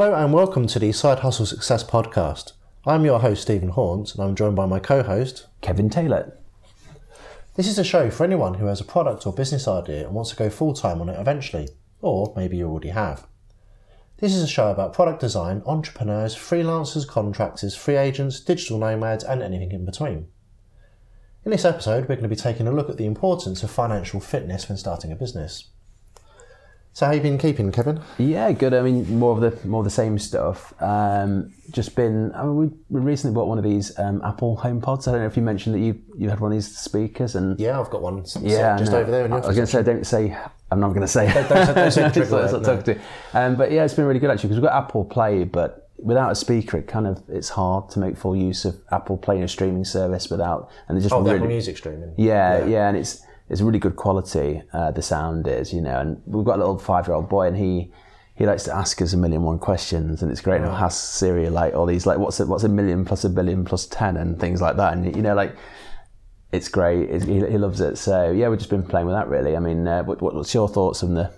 Hello and welcome to the Side Hustle Success Podcast. I'm your host, Stephen Haunts, and I'm joined by my co host. Kevin Taylor. This is a show for anyone who has a product or business idea and wants to go full time on it eventually, or maybe you already have. This is a show about product design, entrepreneurs, freelancers, contractors, free agents, digital nomads, and anything in between. In this episode, we're going to be taking a look at the importance of financial fitness when starting a business. So, how you been keeping, Kevin? Yeah, good. I mean, more of the more of the same stuff. Um, just been. I mean, we, we recently bought one of these um, Apple HomePods. I don't know if you mentioned that you you had one of these speakers, and Yeah, I've got one yeah, just no, over there in I was going to say, don't say. I'm not going to say. Don't- don't say- don't say the trigger It's word, not talking to. Um, but yeah, it's been really good actually because we've got Apple Play, but without a speaker, it kind of it's hard to make full use of Apple Play in a streaming service without, and they just Oh, the really Apple Music streaming. Yeah, yeah, and it's it's really good quality. Uh, the sound is, you know, and we've got a little five year old boy, and he he likes to ask us a million one questions, and it's great. And he'll ask Siri like all these like what's a, what's a million plus a billion plus ten and things like that, and you know like. It's great. It's, he, he loves it. So yeah, we've just been playing with that really. I mean, uh, what, what- what's your thoughts on the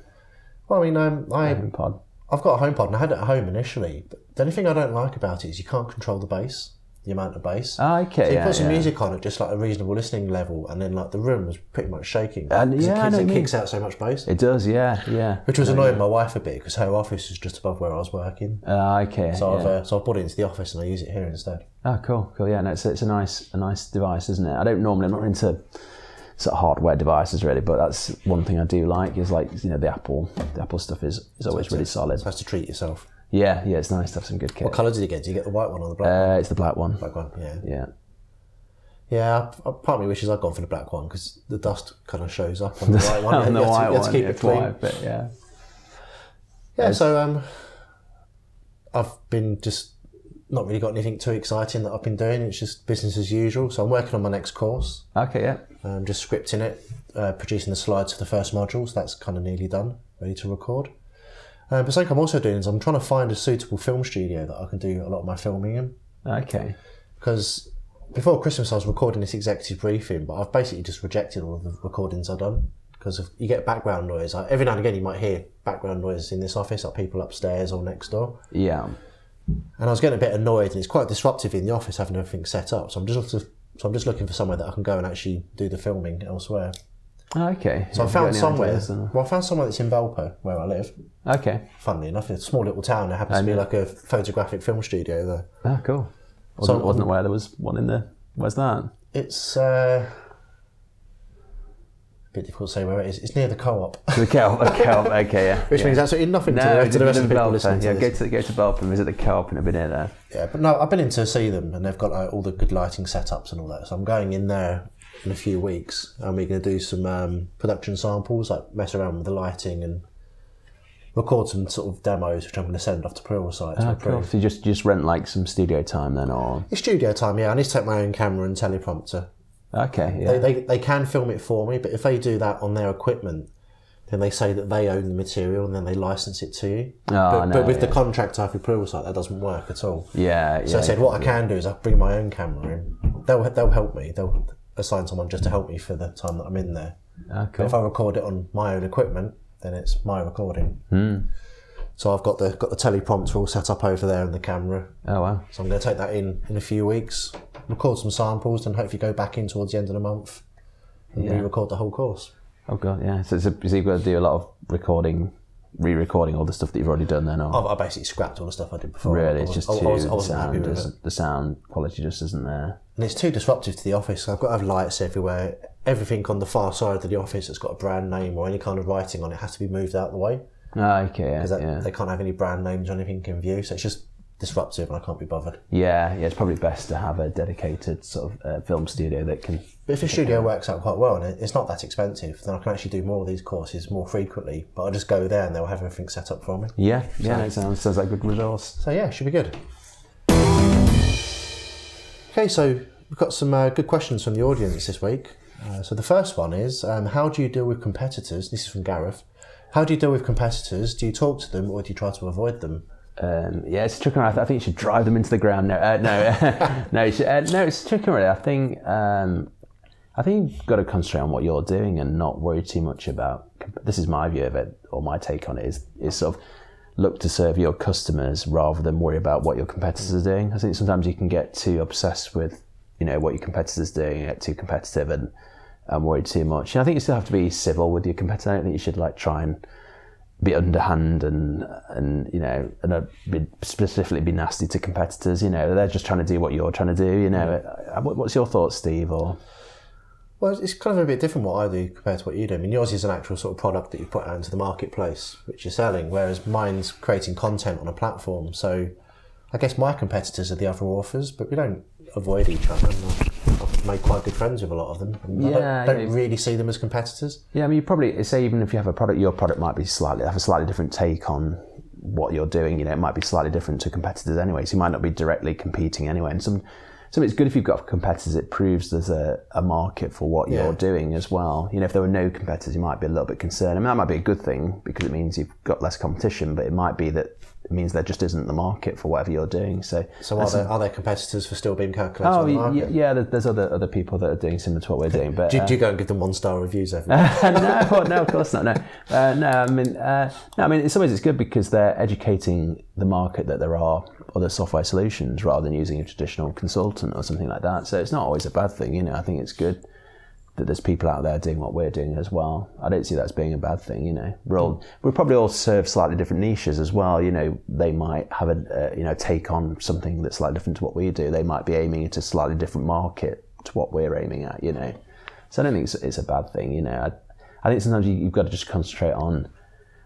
Well, I mean, um, I HomePod? I've got a HomePod and I had it at home initially. But the only thing I don't like about it is you can't control the bass, the amount of bass. Ah, okay, So you yeah, put some yeah. music on at just like a reasonable listening level, and then like the room was pretty much shaking. And, yeah, it, kicks, it kicks out so much bass, It does, yeah, yeah. which was annoying my wife a bit because her office is just above where I was working. Ah, okay. So I've uh, so I brought it into the office and I use it here instead. Oh, cool, cool. Yeah, no, it's, it's a nice, a nice device, isn't it? I don't normally, I'm not into sort of hardware devices really, but that's one thing I do like is like you know the Apple, the Apple stuff is is always really solid. So has to treat yourself. Yeah, yeah, it's nice to have some good kit. What colour did you get? Did you get the white one or the black Uh, it's the black one. black one? Yeah. Yeah. Yeah, part of me wishes I'd gone for the black one because the dust kind of shows up on the white one. On the You white to one, keep yeah, it clean. white, but yeah. Yeah, so um, I've been just not really got anything too exciting that I've been doing. It's just business as usual. So I'm working on my next course. Okay, yeah. I'm just scripting it, uh, producing the slides for the first modules. That's kind of nearly done, ready to record. Uh, but something I'm also doing is I'm trying to find a suitable film studio that I can do a lot of my filming in. Okay. Because before Christmas I was recording this executive briefing, but I've basically just rejected all of the recordings I've done because you get background noise. Like, every now and again you might hear background noise in this office, like people upstairs or next door. Yeah. And I was getting a bit annoyed, and it's quite disruptive in the office having everything set up. So I'm just so I'm just looking for somewhere that I can go and actually do the filming elsewhere. Okay. So I found somewhere. Well, I found somewhere that's in Belper, where I live. Okay. Funnily enough, it's a small little town. There happens to be like a photographic film studio there. Oh, cool. Wasn't, wasn't aware there was one in there. Where's that? It's uh, a bit difficult to say where it is. It's near the co-op, The co-op. the co-op. Okay, yeah. which yeah. means absolutely nothing to, No, the, to the rest of the people listening to Yeah, this. go to go to Belper and visit the co-op and have been in there. Yeah, but no, I've been in to see them, and they've got like, all the good lighting setups and all that. So I'm going in there in a few weeks, and we're going to do some um, production samples, like mess around with the lighting and record some sort of demos, which I'm going to send off to Pluralsight to Oh, approve. cool. So you just just rent like some studio time then, or It's studio time, yeah. I need to take my own camera and teleprompter. okay, yeah, They, they, they can film it for me, but if they do that on their equipment, then they say that they own the material and then they license it to you. Oh, but, no, but with the contract I have with Pluralsight, that doesn't work at all. yeah, yeah. So I said, what I can do is I bring my own camera in. They'll they'll help me. They'll assign someone just to help me for the time that I'm in there. But cool. if I record it on my own equipment, then it's my recording. Hmm. So I've got the got the teleprompter all set up over there and the camera. Oh wow. So I'm going to take that in in a few weeks, record some samples, and hopefully go back in towards the end of the month and re-record the whole course. Oh god, yeah. So, so, so you've got to do a lot of recording, re-recording all the stuff that you've already done then, or I've, I basically scrapped all the stuff I did before. really, it's just I, too I was, I the sound, with it. is, the sound quality just isn't there. And it's too disruptive to the office. I've got to have lights everywhere. Everything on the far side of the office that's got a brand name or any kind of writing on it has to be moved out of the way. Oh, okay, yeah, That, yeah. They can't have any brand names or anything in view. So it's just disruptive and I can't be bothered. Yeah, yeah, it's probably best to have a dedicated sort of uh, film studio that can. But if the studio works out quite well and it's not that expensive, then I can actually do more of these courses more frequently. But I'll just go there and they'll have everything set up for me. Yeah, yeah, it sounds sounds like a good resource. So yeah, should be good. Okay, so we've got some uh, good questions from the audience this week. Uh, so the first one is, um, how do you deal with competitors? This is from Gareth. How do you deal with competitors? Do you talk to them or do you try to avoid them? Um, yeah, it's tricky. I, th- I think you should drive them into the ground. No, uh, no, no, should, uh, no. It's tricky really. I think um, I think you've got to concentrate on what you're doing and not worry too much about. This is my view of it, or my take on it is is sort of look to serve your customers rather than worry about what your competitors are doing. I think sometimes you can get too obsessed with, you know, what your competitors are doing, get too competitive and, and worry too much. And I think you still have to be civil with your competitor. I don't think you should like try and be underhand and and you know and be, specifically be nasty to competitors. You know, they're just trying to do what you're trying to do. You know, Uh, what's your thoughts, Steve? Or Well, it's kind of a bit different what I do compared to what you do. I mean, yours is an actual sort of product that you put out into the marketplace, which you're selling, whereas mine's creating content on a platform. So I guess my competitors are the other authors, but we don't avoid each other. I've made quite good friends with a lot of them. And Yeah, I don't, don't yeah. really see them as competitors. Yeah, I mean, you probably say even if you have a product, your product might be slightly have a slightly different take on what you're doing. You know, it might be slightly different to competitors anyway. So you might not be directly competing anyway. And some, some it's good if you've got competitors. It proves there's a, a market for what Yeah. you're doing as well. You know, if there were no competitors, you might be a little bit concerned. I mean, that might be a good thing because it means you've got less competition. But it might be that means there just isn't the market for whatever you're doing. So So are there, are there competitors for still being calculated Oh the yeah, there's other other people that are doing similar to what we're doing, but Do, uh, do you go and give them one star reviews every no, no, of course not. No, uh, no. I mean, uh, no. I mean, in some ways, it's good because they're educating the market that there are other software solutions rather than using a traditional consultant or something like that. So it's not always a bad thing. You know, I think it's good that there's people out there doing what we're doing as well. I don't see that as being a bad thing. You know, we're all we probably all serve slightly different niches as well. You know, they might have a uh, you know take on something that's slightly different to what we do. They might be aiming at a slightly different market to what we're aiming at. You know, so I don't think it's, it's a bad thing. You know, I, I think sometimes you, you've got to just concentrate on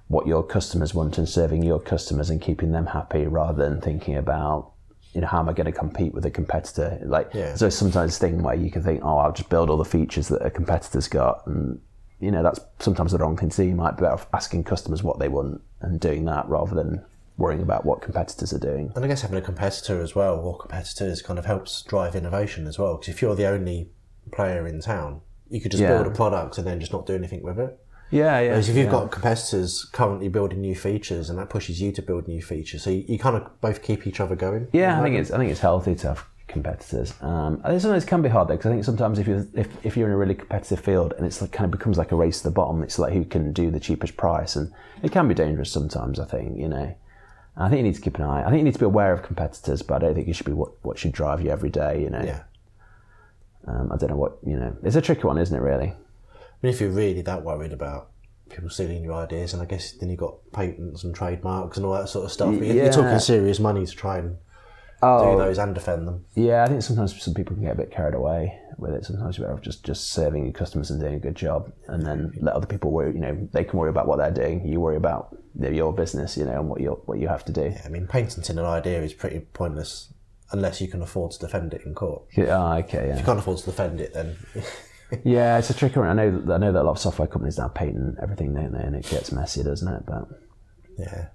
what your customers want and serving your customers and keeping them happy rather than thinking about you know how am I going to compete with a competitor like Yeah. so sometimes thing where you can think oh I'll just build all the features that a competitor's got and you know that's sometimes the wrong thing to do you might be better off asking customers what they want and doing that rather than worrying about what competitors are doing And I guess having a competitor as well, or competitors, kind of helps drive innovation as well. Because if you're the only player in town, you could just Yeah. build a product and then just not do anything with it. Yeah yeah Whereas if you've yeah. got competitors currently building new features, and that pushes you to build new features, so you, you kind of both keep each other going. Yeah, I think it's I think it's healthy to have competitors. Um, I think sometimes it can be hard though because I think sometimes if you if, if you're in a really competitive field and it's like kind of becomes like a race to the bottom, it's like who can do the cheapest price, and it can be dangerous sometimes. I think you know. I think you need to keep an eye. I think you need to be aware of competitors, but I don't think it should be what, what should drive you every day. You know. Yeah. Um, I don't know what you know. It's a tricky one, isn't it? Really. I mean, if you're really that worried about people stealing your ideas, and I guess then you've got patents and trademarks and all that sort of stuff. But you're, you're talking serious money to try and do Oh, those and defend them. Yeah, I think sometimes some people can get a bit carried away with it. Sometimes you're better off just, just serving your customers and doing a good job, and then let other people worry. You know, they can worry about what they're doing. You worry about your business, you know, and what you what you have to do. I mean, patenting an idea is pretty pointless unless you can afford to defend it in court. Yeah, oh, okay, yeah, If you can't afford to defend it, then yeah. It's a tricky one. I know. that- I know that a lot of software companies now patent everything, don't they? And it gets messy, doesn't it? But yeah.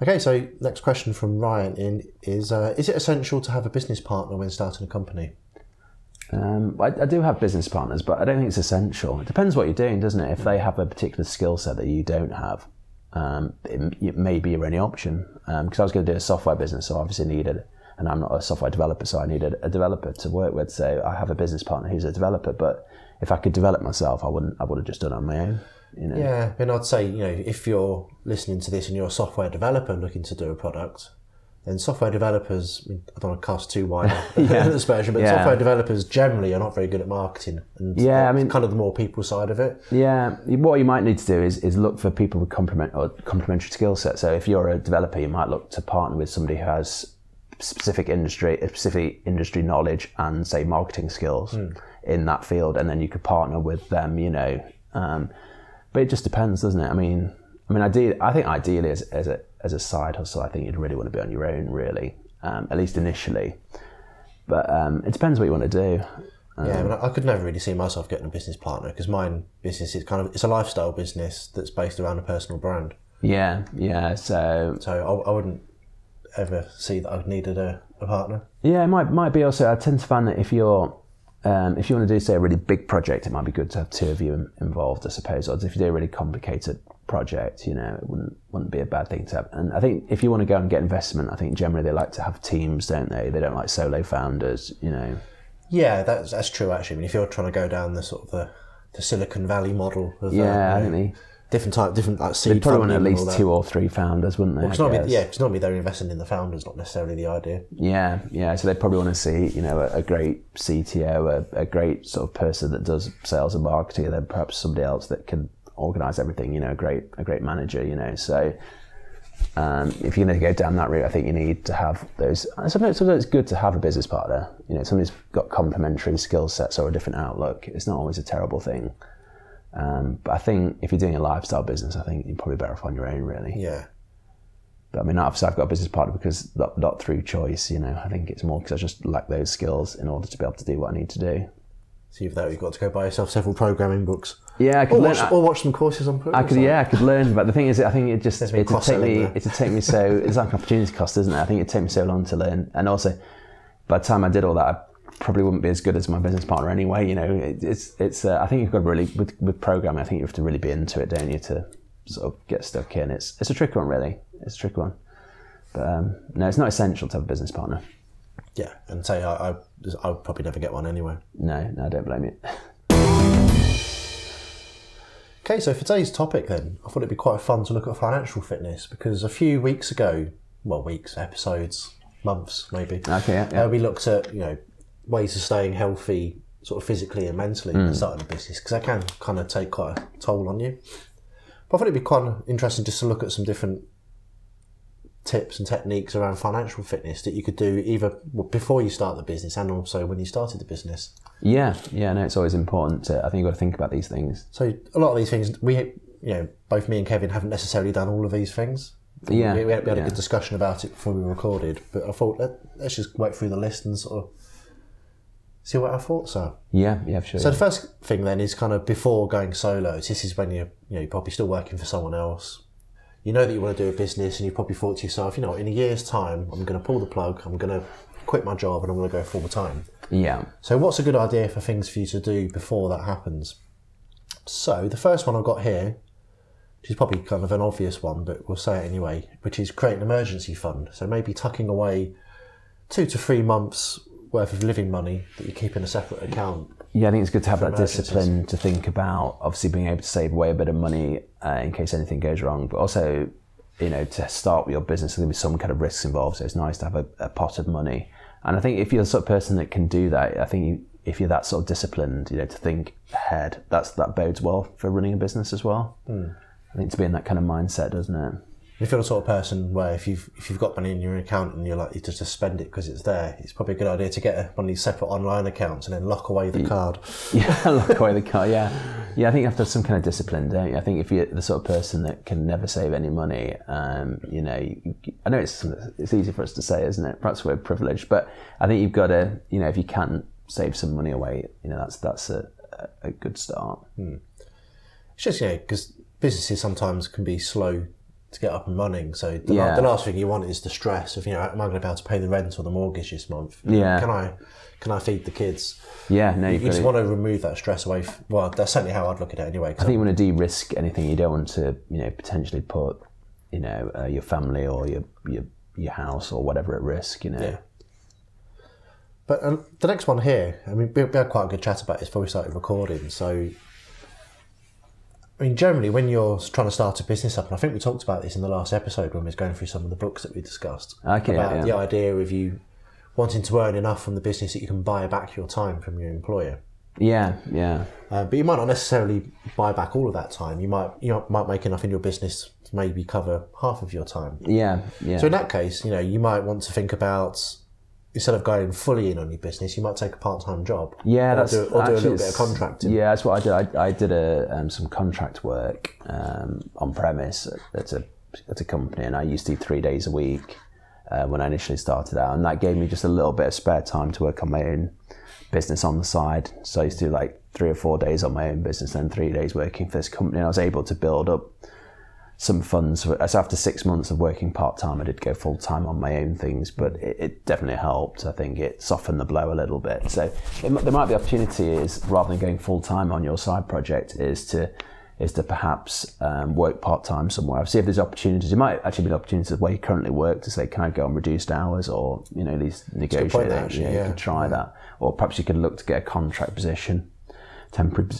Okay, so next question from Ryan in is: uh, Is it essential to have a business partner when starting a company? Um, I, I do have business partners, but I don't think it's essential. It depends what you're doing, doesn't it? If they have a particular skill set that you don't have, um, it, it may be your only option. Because I was going to do a software business, so I obviously needed, and I'm not a software developer, so I needed a developer to work with. So I have a business partner who's a developer, but if I could develop myself, I wouldn't. I would have just done it on my own. You know? Yeah, and I'd say you know if you're listening to this and you're a software developer looking to do a product, then software developers. I, don't want to cast too wide Yeah. an aspersion, but Yeah. software developers generally are not very good at marketing. And Yeah, I mean- kind of the more people side of it. Yeah, what you might need to do is, is look for people with complement or complementary skill sets. So if you're a developer, you might look to partner with somebody who has specific industry, specific industry knowledge and say marketing skills in that field, and then you could partner with them. You know, um, but it just depends, doesn't it? I mean, I mean, ideally, I think ideally as, as a as a side hustle, I think you'd really want to be on your own, really, um, at least initially. But um, it depends what you want to do. yeah, I, mean, I could never really see myself getting a business partner because mine business is kind of it's a lifestyle business that's based around a personal brand. Yeah, yeah. So So I, I wouldn't ever see that I've needed a, a partner. Yeah, it might might be also. I tend to find that if you're um, if you want to do say a really big project, it might be good to have two of you involved. I suppose, or if you do a really complicated project, you know, it wouldn't wouldn't be a bad thing to have. And I think if you want to go and get investment, I think generally they like to have teams, don't they? They don't like solo founders, you know. Yeah, that's that's true. Actually, I mean, if you're trying to go down the sort of the, the Silicon Valley model of uh, Yeah, I you know, think different type, different like seed They'd probably want at least two or three founders, wouldn't they? I Because normally, guess? yeah, because normally they're investing in the founders, not necessarily the idea. Yeah, yeah. So they probably want to see, you know, a, a great CTO, a, a great sort of person that does sales and marketing, and then perhaps somebody else that can organise everything. You know, a great a great manager. You know, so um, if you're going to go down that route, I think you need to have those. Sometimes, sometimes it's good to have a business partner. You know, somebody's got complementary skill sets or a different outlook. It's not always a terrible thing. Um, but I think if you're doing a lifestyle business, I think you're probably better off on your own, really. Yeah. But I mean, obviously, I've got a business partner because not, not through choice. You know, I think it's more because I just lack those skills in order to be able to do what I need to do. So you've, you've got to go buy yourself several programming books. Yeah, I could Or learn. watch, or watch some courses on I programming. could, yeah, I could learn, but the thing is, I think it just it'd take me, there. it'd take me so it's like an opportunity cost, isn't it? I think it'd take me so long to learn, and also by the time I did all that, I probably wouldn't be as good as my business partner anyway. You know, it, it's it's. Uh, I think you've got to really with with programming. I think you have to really be into it, don't you, to sort of get stuck in. It's it's a tricky one, really. It's a tricky one, but um, no, it's not essential to have a business partner. Yeah, and say I, I, I would probably never get one anyway. No, no, I don't blame you. Okay, so for today's topic, then I thought it'd be quite fun to look at financial fitness because a few weeks ago, well, weeks, episodes, months, maybe. Okay, yeah, yeah. Uh, we looked at you know ways of staying healthy, sort of physically and mentally, Mm. starting a business because that can kind of take quite a toll on you. But I thought it'd be quite interesting just to look at some different tips and techniques around financial fitness that you could do either before you start the business and also when you started the business. Yeah, yeah, no, it's always important. To, I think you've got to think about these things. So a lot of these things, we, you know, both me and Kevin haven't necessarily done all of these things. Yeah, we, we had, we had yeah. a good discussion about it before we recorded, but I thought let, let's just work through the list and sort of see what our thoughts are. Yeah, yeah, sure. So the first thing then is kind of before going solo. This is when you're, you know, you're probably still working for someone else. You know that you want to do a business, and you probably thought to yourself, you know, in a year's time, I'm going to pull the plug. I'm going to quit my job, and I'm going to go full time. yeah, So, what's a good idea for things for you to do before that happens? So, the first one I've got here, which is probably kind of an obvious one, but we'll say it anyway, which is create an emergency fund. So, maybe tucking away two to three months worth of living money that you keep in a separate account. Yeah, I think it's good to have that discipline to think about. Obviously, being able to save away a bit of money uh, in case anything goes wrong, but also, you know, to start with your business, there's going to be some kind of risks involved. So it's nice to have a, a pot of money. And I think if you're the sort of person that can do that, I think you, if you're that sort of disciplined, you know, to think ahead, that's that bodes well for running a business as well. I think to be in that kind of mindset, doesn't it? If you're the sort of person where if you've if you've got money in your account and you're likely to just spend it because it's there, it's probably a good idea to get a, one of these separate online accounts and then lock away the card. Yeah, lock away the card. Yeah, yeah. I think you have to have some kind of discipline, don't you? I think if you're the sort of person that can never save any money, um, you know, you, I know it's it's easy for us to say, isn't it? Perhaps we're privileged, but I think you've got to, you know, if you can save some money away, you know, that's that's a, a, a good start. It's just, yeah, because businesses sometimes can be slow to get up and running. So the, la- the last thing you want is the stress of, you know, am I going to be able to pay the rent or the mortgage this month? Yeah. Can I can I feed the kids? Yeah, no, You you've just want to remove that stress away. F- well, that's certainly how I'd look at it anyway. I think you want to de-risk anything. You don't want to, you know, potentially put, you know, uh, your family or your your your house or whatever at risk. You know. Yeah. But um, the next one here, I mean, we we had quite a good chat about this before we started recording. So, I mean, generally, when you're trying to start a business up, and I think we talked about this in the last episode when we was going through some of the books that we discussed Okay, about yeah. the idea of you wanting to earn enough from the business that you can buy back your time from your employer. Yeah, yeah. Uh, but you might not necessarily buy back all of that time. You might you might make enough in your business to maybe cover half of your time. Yeah, yeah. So in that case, you know, you might want to think about instead of going fully in on your business, you might take a part-time job. Yeah, or that's do, or do a little bit of contracting. Yeah, that's what I did. I, I did a um, some contract work um, on premise at a at a company, and I used to do three days a week uh, when I initially started out, and that gave me just a little bit of spare time to work on my own business on the side. So I used to do like three or four days on my own business, then three days working for this company. And I was able to build up some funds. So after six months of working part time, I did go full time on my own things, but it, it definitely helped. I think it softened the blow a little bit. So it, there might be opportunities rather than going full time on your side project is to is to perhaps um, work part time somewhere. I see if there's opportunities. There might actually be opportunities where you currently work to say, can I go on reduced hours or you know at least negotiate that. actually, Yeah, yeah. You could try that, or perhaps you could look to get a contract position, temporary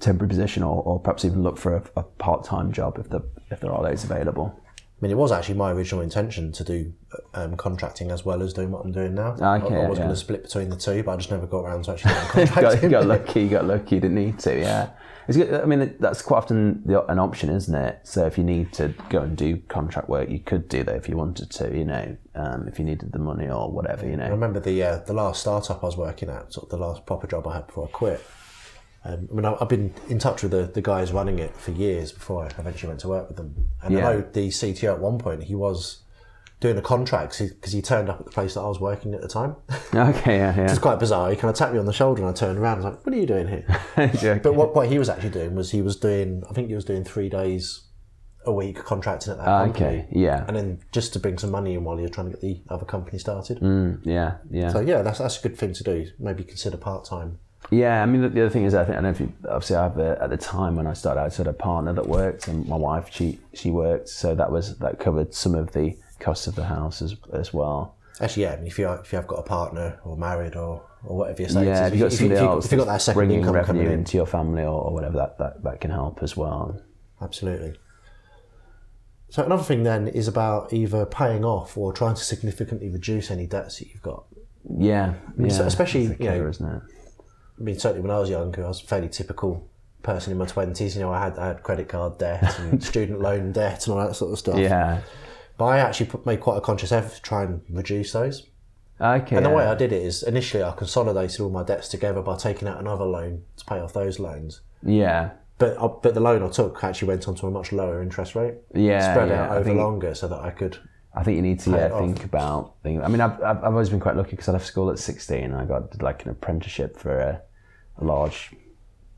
temporary position, or, or perhaps even look for a, a part-time job if the if there are those available. I mean, it was actually my original intention to do um, contracting as well as doing what I'm doing now. I, Okay, I was yeah. going to split between the two, but I just never got around to actually doing got, contracting. got lucky, got lucky, didn't need to, yeah. It's good. I mean, that's quite often the, an option, isn't it? So if you need to go and do contract work, you could do that if you wanted to, you know, um, if you needed the money or whatever, you know. I remember the uh, the last startup I was working at, sort of the last proper job I had before I quit. Um, I mean, I- I've been in touch with the, the guys running it for years before I eventually went to work with them. And Yeah. I know the CTO at one point, he was doing a contract because he turned up at the place that I was working at the time. Okay, yeah, yeah. It's quite bizarre. He kind of tapped me on the shoulder and I turned around and was like, what are you doing here? But what, what he was actually doing was he was doing, I think he was doing three days a week contracting at that company. okay, yeah, And then just to bring some money in while you're trying to get the other company started. Mm, yeah, yeah. So yeah, that's that's a good thing to do. Maybe consider part time. Yeah, I mean, the, the other thing is, I think I don't know if you obviously I have a, at the time when I started, I had a partner that worked, and my wife she she worked, so that was that covered some of the costs of the house as as well. Actually, yeah. I mean, if you are, if you have got a partner or married or, or whatever your status Yeah, if you've got somebody if, you, else if you've got that second bringing income revenue coming in, into your family or, or whatever, that, that that can help as well. absolutely. So another thing then is about either paying off or trying to significantly reduce any debts that you've got. Yeah, yeah, especially, you know, isn't it? I mean, certainly when I was younger, I was a fairly typical person in my twenties. You know, I had I had credit card debt and student loan debt and all that sort of stuff. Yeah. But I actually put, made quite a conscious effort to try and reduce those. Okay. And the way I did it is initially I consolidated all my debts together by taking out another loan to pay off those loans. yeah. But I, but the loan I took actually went onto a much lower interest rate, Yeah. spread yeah. out over think, longer, so that I could. I think you need to yeah, think about things. I mean, I've, I've, I've always been quite lucky because I left school at 16. I got like an apprenticeship for a large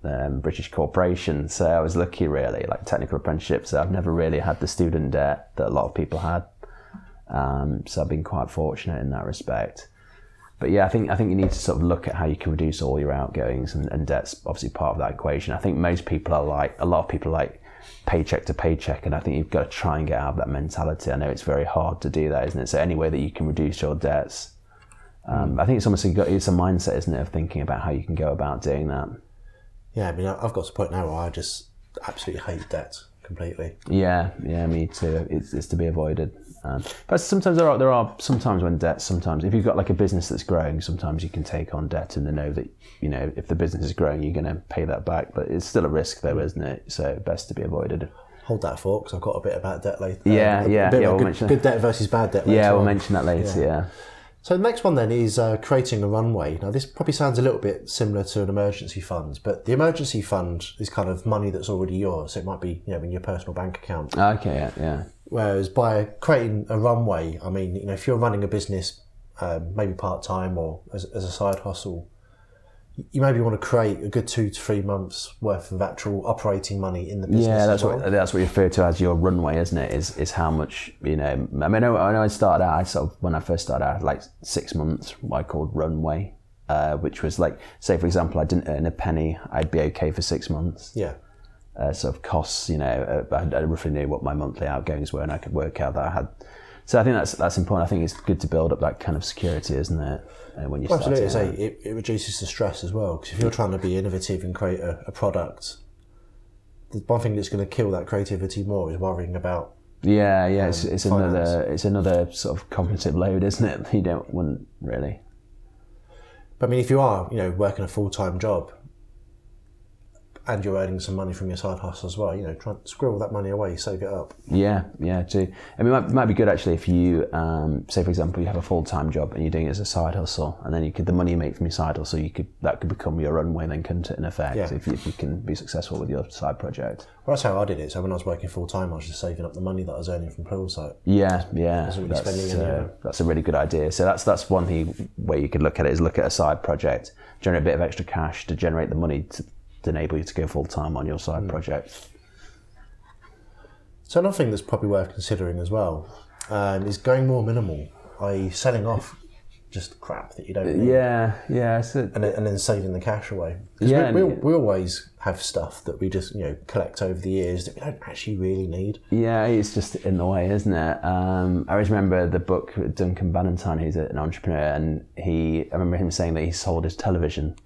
um, British corporation. So I was lucky, really, like technical apprenticeship. So I've never really had the student debt that a lot of people had. Um, so I've been quite fortunate in that respect. But yeah, I think I think you need to sort of look at how you can reduce all your outgoings, and, and debt's obviously part of that equation. I think most people are like a lot of people like paycheck to paycheck, and I think you've got to try and get out of that mentality. I know it's very hard to do that, isn't it? So any way that you can reduce your debts, um, I think it's almost a, it's a mindset, isn't it, of thinking about how you can go about doing that. Yeah, I mean, I've got to a point now where I just absolutely hate debt completely. Yeah, yeah, me too. It's, it's to be avoided. Um, but sometimes there are there are sometimes when debt. Sometimes if you've got like a business that's growing, sometimes you can take on debt and then know that you know if the business is growing, you're going to pay that back. But it's still a risk, though, isn't it? So best to be avoided. Hold that thought because I've got a bit about debt later. Yeah, a, yeah, yeah, we'll good, good debt versus bad debt. Yeah, we'll on. mention that later. Yeah. So the next one then is uh, creating a runway. Now this probably sounds a little bit similar to an emergency fund, but the emergency fund is kind of money that's already yours. So it might be you know in your personal bank account. Okay. Yeah. Yeah. Whereas by creating a runway, I mean you know if you're running a business, um, maybe part time or as, as a side hustle, you maybe want to create a good two to three months worth of actual operating money in the business. Yeah, that's well. what that's what you refer to as your runway, isn't it? Is is how much you know? I mean, I know, I know I started out. I sort of when I first started, I had like six months, what I called runway, uh, which was like, say for example, I didn't earn a penny, I'd be okay for six months. Yeah. uh, sort of costs. You know, uh, I, I roughly knew what my monthly outgoings were, and I could work out that I had. So I think that's that's important. I think it's good to build up that kind of security, isn't it? Uh, when you Well, start. absolutely. Say it, it reduces the stress as well because if you're trying to be innovative and create a, a product, the one thing that's going to kill that creativity more is worrying about. Yeah, yeah. It's, it's finance. another it's another sort of cognitive load, isn't it? You don't want really. But I mean, if you are, you know, working a full time job, and you're earning some money from your side hustle as well, you know, try and squirrel that money away, save it up. Yeah, yeah, too. I mean, it might, it might be good actually if you, um, say for example, you have a full time job and you're doing it as a side hustle, and then you could the money you make from your side hustle, you could that could become your runway, then couldn't it? In effect, Yeah. if, you, if you can be successful with your side project. Well, that's how I did it. So when I was working full time, I was just saving up the money that I was earning from Pluralsight. Yeah, yeah, really that's, uh, that's a really good idea. So that's that's one thing where you could look at it is look at a side project, generate a bit of extra cash to generate the money to enable you to go full time on your side project. So another thing that's probably worth considering as well um, is going more minimal, i.e., selling off just crap that you don't need. Yeah, yeah. So, and then, and then saving the cash away. Yeah, we, we, we always have stuff that we just you know collect over the years that we don't actually really need. Yeah, it's just in the way, isn't it? Um, I always remember the book Duncan Bannatyne, who's an entrepreneur, and he. I remember him saying that he sold his television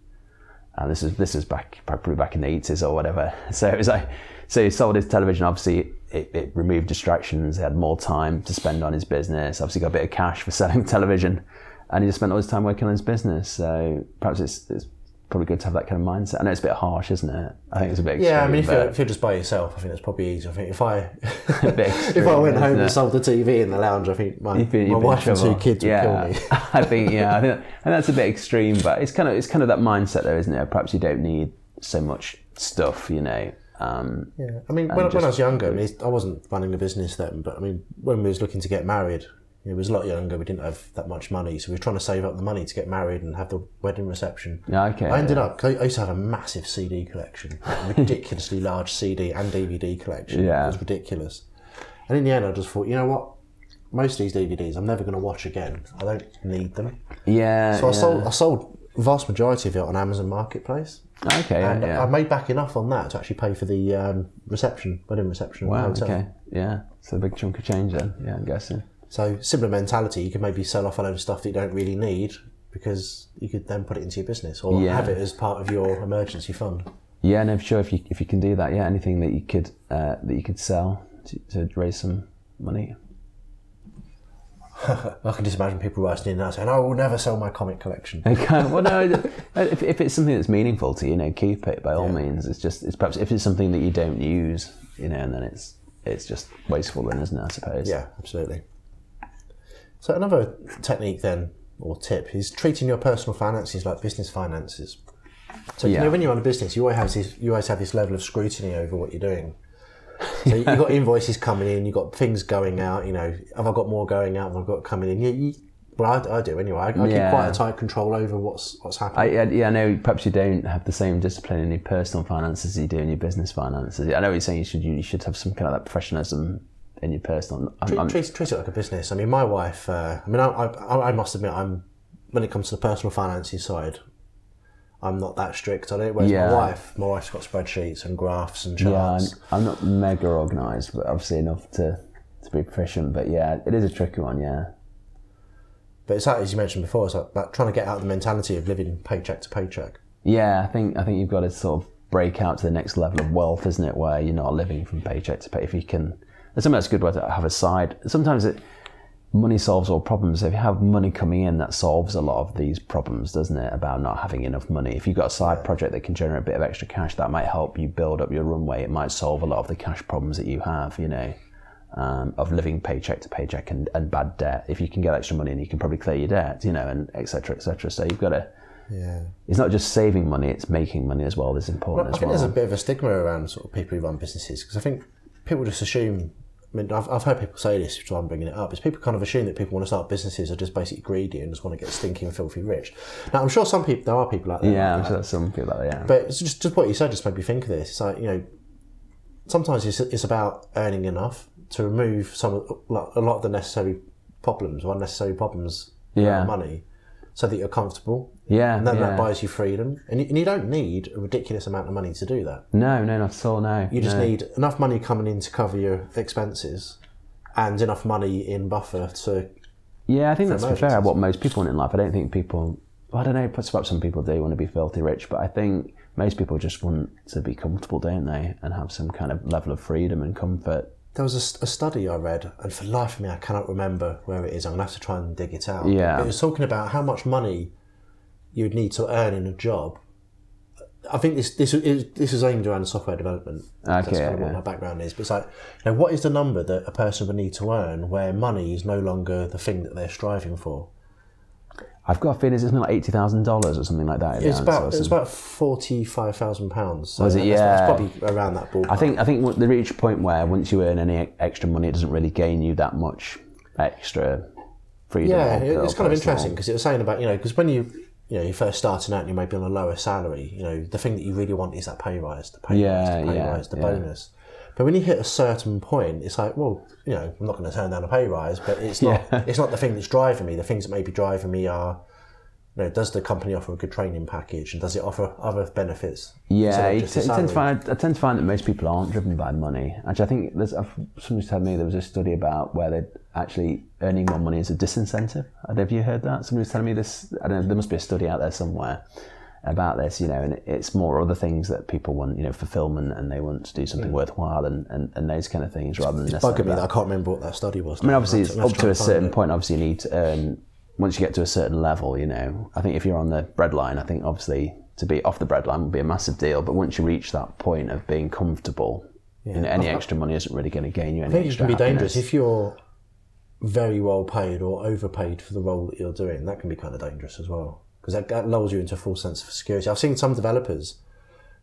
and this is this is back probably back in the eighties or whatever. So it was like, so he sold his television. Obviously, it, it removed distractions. He had more time to spend on his business. Obviously, got a bit of cash for selling television, and he just spent all his time working on his business. So perhaps it's, it's probably good to have that kind of mindset. I know it's a bit harsh, isn't it? I think it's a bit. Yeah, I mean, if you're, if you're just by yourself, I think it's probably easier. I think if I bit if I went home and sold the TV in the lounge, I think my, You'd be- you'd my wife and two kids would kill me. I think yeah, I think, and that's a bit extreme, but it's kind of it's kind of that mindset though, isn't it? Perhaps you don't need so much stuff, you know. Um, Yeah, I mean, when, when I was younger, I, mean, I wasn't running a business then, but I mean, when we was looking to get married, we was a lot younger. We didn't have that much money, so we were trying to save up the money to get married and have the wedding reception. yeah, okay. I ended up. I used to have a massive CD collection, a ridiculously large CD and DVD collection. Yeah. it was ridiculous. And in the end, I just thought, you know what? Most of these DVDs, I'm never going to watch again. I don't need them. yeah. So I yeah. sold. I sold vast majority of it on Amazon Marketplace, Okay, and yeah. I made back enough on that to actually pay for the um, reception, wedding reception. Wow. hotel. Okay. Yeah. So a big chunk of change then. Yeah, I'm guessing. So similar mentality, you could maybe sell off a load of stuff that you don't really need because you could then put it into your business or Yeah. have it as part of your emergency fund. Yeah, no, sure. If you if you can do that, yeah, anything that you could uh, that you could sell to, to raise some money. I can just imagine people writing in now saying, "I will never sell my comic collection." Okay. Well, no. If, if it's something that's meaningful to you, you know, keep it by all means. It's just it's perhaps if it's something that you don't use, you know, and then it's it's just wasteful, then, isn't it? I suppose. Yeah, absolutely. So another technique then, or tip, is treating your personal finances like business finances. So you know, when you run a business, you always have this, you always have this level of scrutiny over what you're doing. So you've got invoices coming in, you've got things going out. You know, have I got more going out? Have I got coming in? You, you, well, I, I do anyway. I, I keep Yeah. quite a tight control over what's what's happening. I, yeah, I know. Perhaps you don't have the same discipline in your personal finances as you do in your business finances. I know what you're saying. You should you should have some kind of that professionalism in your personal. I'm, treat, I'm- treat, treat it like a business. I mean, my wife. Uh, I mean, I, I, I must admit, I'm when it comes to the personal finances side, I'm not that strict on it. Whereas Yeah. my wife, my wife's got spreadsheets and graphs and charts. yeah, I'm. I'm not mega organised, but obviously enough to to be proficient. But yeah, it is a tricky one. Yeah. But it's that, as you mentioned before, it's like, like trying to get out of the mentality of living paycheck to paycheck. Yeah, I think I think you've got to sort of break out to the next level of wealth, isn't it? Where you're not living from paycheck to pay. If you can, and sometimes it's a good way to have a side. Sometimes it money solves all problems. If you have money coming in, that solves a lot of these problems, doesn't it? About not having enough money. If you've got a side project that can generate a bit of extra cash, that might help you build up your runway. It might solve a lot of the cash problems that you have. You know. Um, of living paycheck to paycheck and, and bad debt. If you can get extra money, and you can probably clear your debt, you know, and et cetera, et cetera. So you've got to Yeah. it's not just saving money; it's making money as well. That's important I as think well. there's a bit of a stigma around sort of people who run businesses because I think people just assume. I mean, I've, I've heard people say this, which is why I'm bringing it up. Is people kind of assume that people want to start businesses are just basically greedy and just want to get stinking, filthy rich. Now, I'm sure some people, there are people out there. yeah, I'm sure that's some people like that. Yeah, But it's just, just what you said just made me think of this. It's like, you know, sometimes it's, it's about earning enough to remove some of like, a lot of the necessary problems or unnecessary problems Yeah. money so that you're comfortable. Yeah, And then yeah. that buys you freedom. And you, and you don't need a ridiculous amount of money to do that. no, no, not at all. No, You just no. need enough money coming in to cover your expenses and enough money in buffer to. Yeah, I think that's fair. What most people want in life. I don't think people. I don't know. Perhaps some people do want to be filthy rich, but I think most people just want to be comfortable, don't they, and have some kind of level of freedom and comfort. There was a, a study I read, and for the life of me, I cannot remember where it is. I'm going to have to try and dig it out. Yeah. It was talking about how much money you'd need to earn in a job. I think this this is this is aimed around software development. Okay, That's kind of what yeah. my background is. But it's like, you know, what is the number that a person would need to earn where money is no longer the thing that they're striving for? I've got a feeling it's something like eighty thousand dollars or something like that. It's about it's about forty five thousand pounds. So Was it? Yeah. probably around that ballpark. I think I think they reach a point where once you earn any extra money, it doesn't really gain you that much extra freedom. Yeah, or- it- or it's kind of interesting because it was saying about you know because when you you know you're first starting out and you may be on a lower salary, you know the thing that you really want is that pay rise, the pay Yeah, rise, the pay yeah, rise, the yeah. bonus. But when you hit a certain point, it's like, well, you know, I'm not going to turn down a pay rise, but it's not it's not the thing that's driving me. The things that may be driving me are. You know, does the company offer a good training package, and does it offer other benefits? Yeah, of t- tend to find I tend to find that most people aren't driven by money. Actually, I think there's I've, somebody's told me there was a study about where they actually earning more money is a disincentive. Have you heard that. Somebody was telling me this. I don't know. There must be a study out there somewhere. about this, you know, and it's more other things that people want, you know, fulfillment and they want to do something hmm. worthwhile and, and, and those kind of things rather than Bugging necessarily me that. that I can't remember what that study was. I mean, obviously, it's up to a certain point. Obviously, you need to earn. Once you get to a certain level, you know, I think if you're on the breadline, I think obviously to be off the breadline would be a massive deal. But once you reach that point of being comfortable, you know, any extra money isn't really going to gain you any I think it can be dangerous if you're very well paid or overpaid for the role that you're doing. That can be kind of dangerous as well because that, that lulls you into a false sense of security. I've seen some developers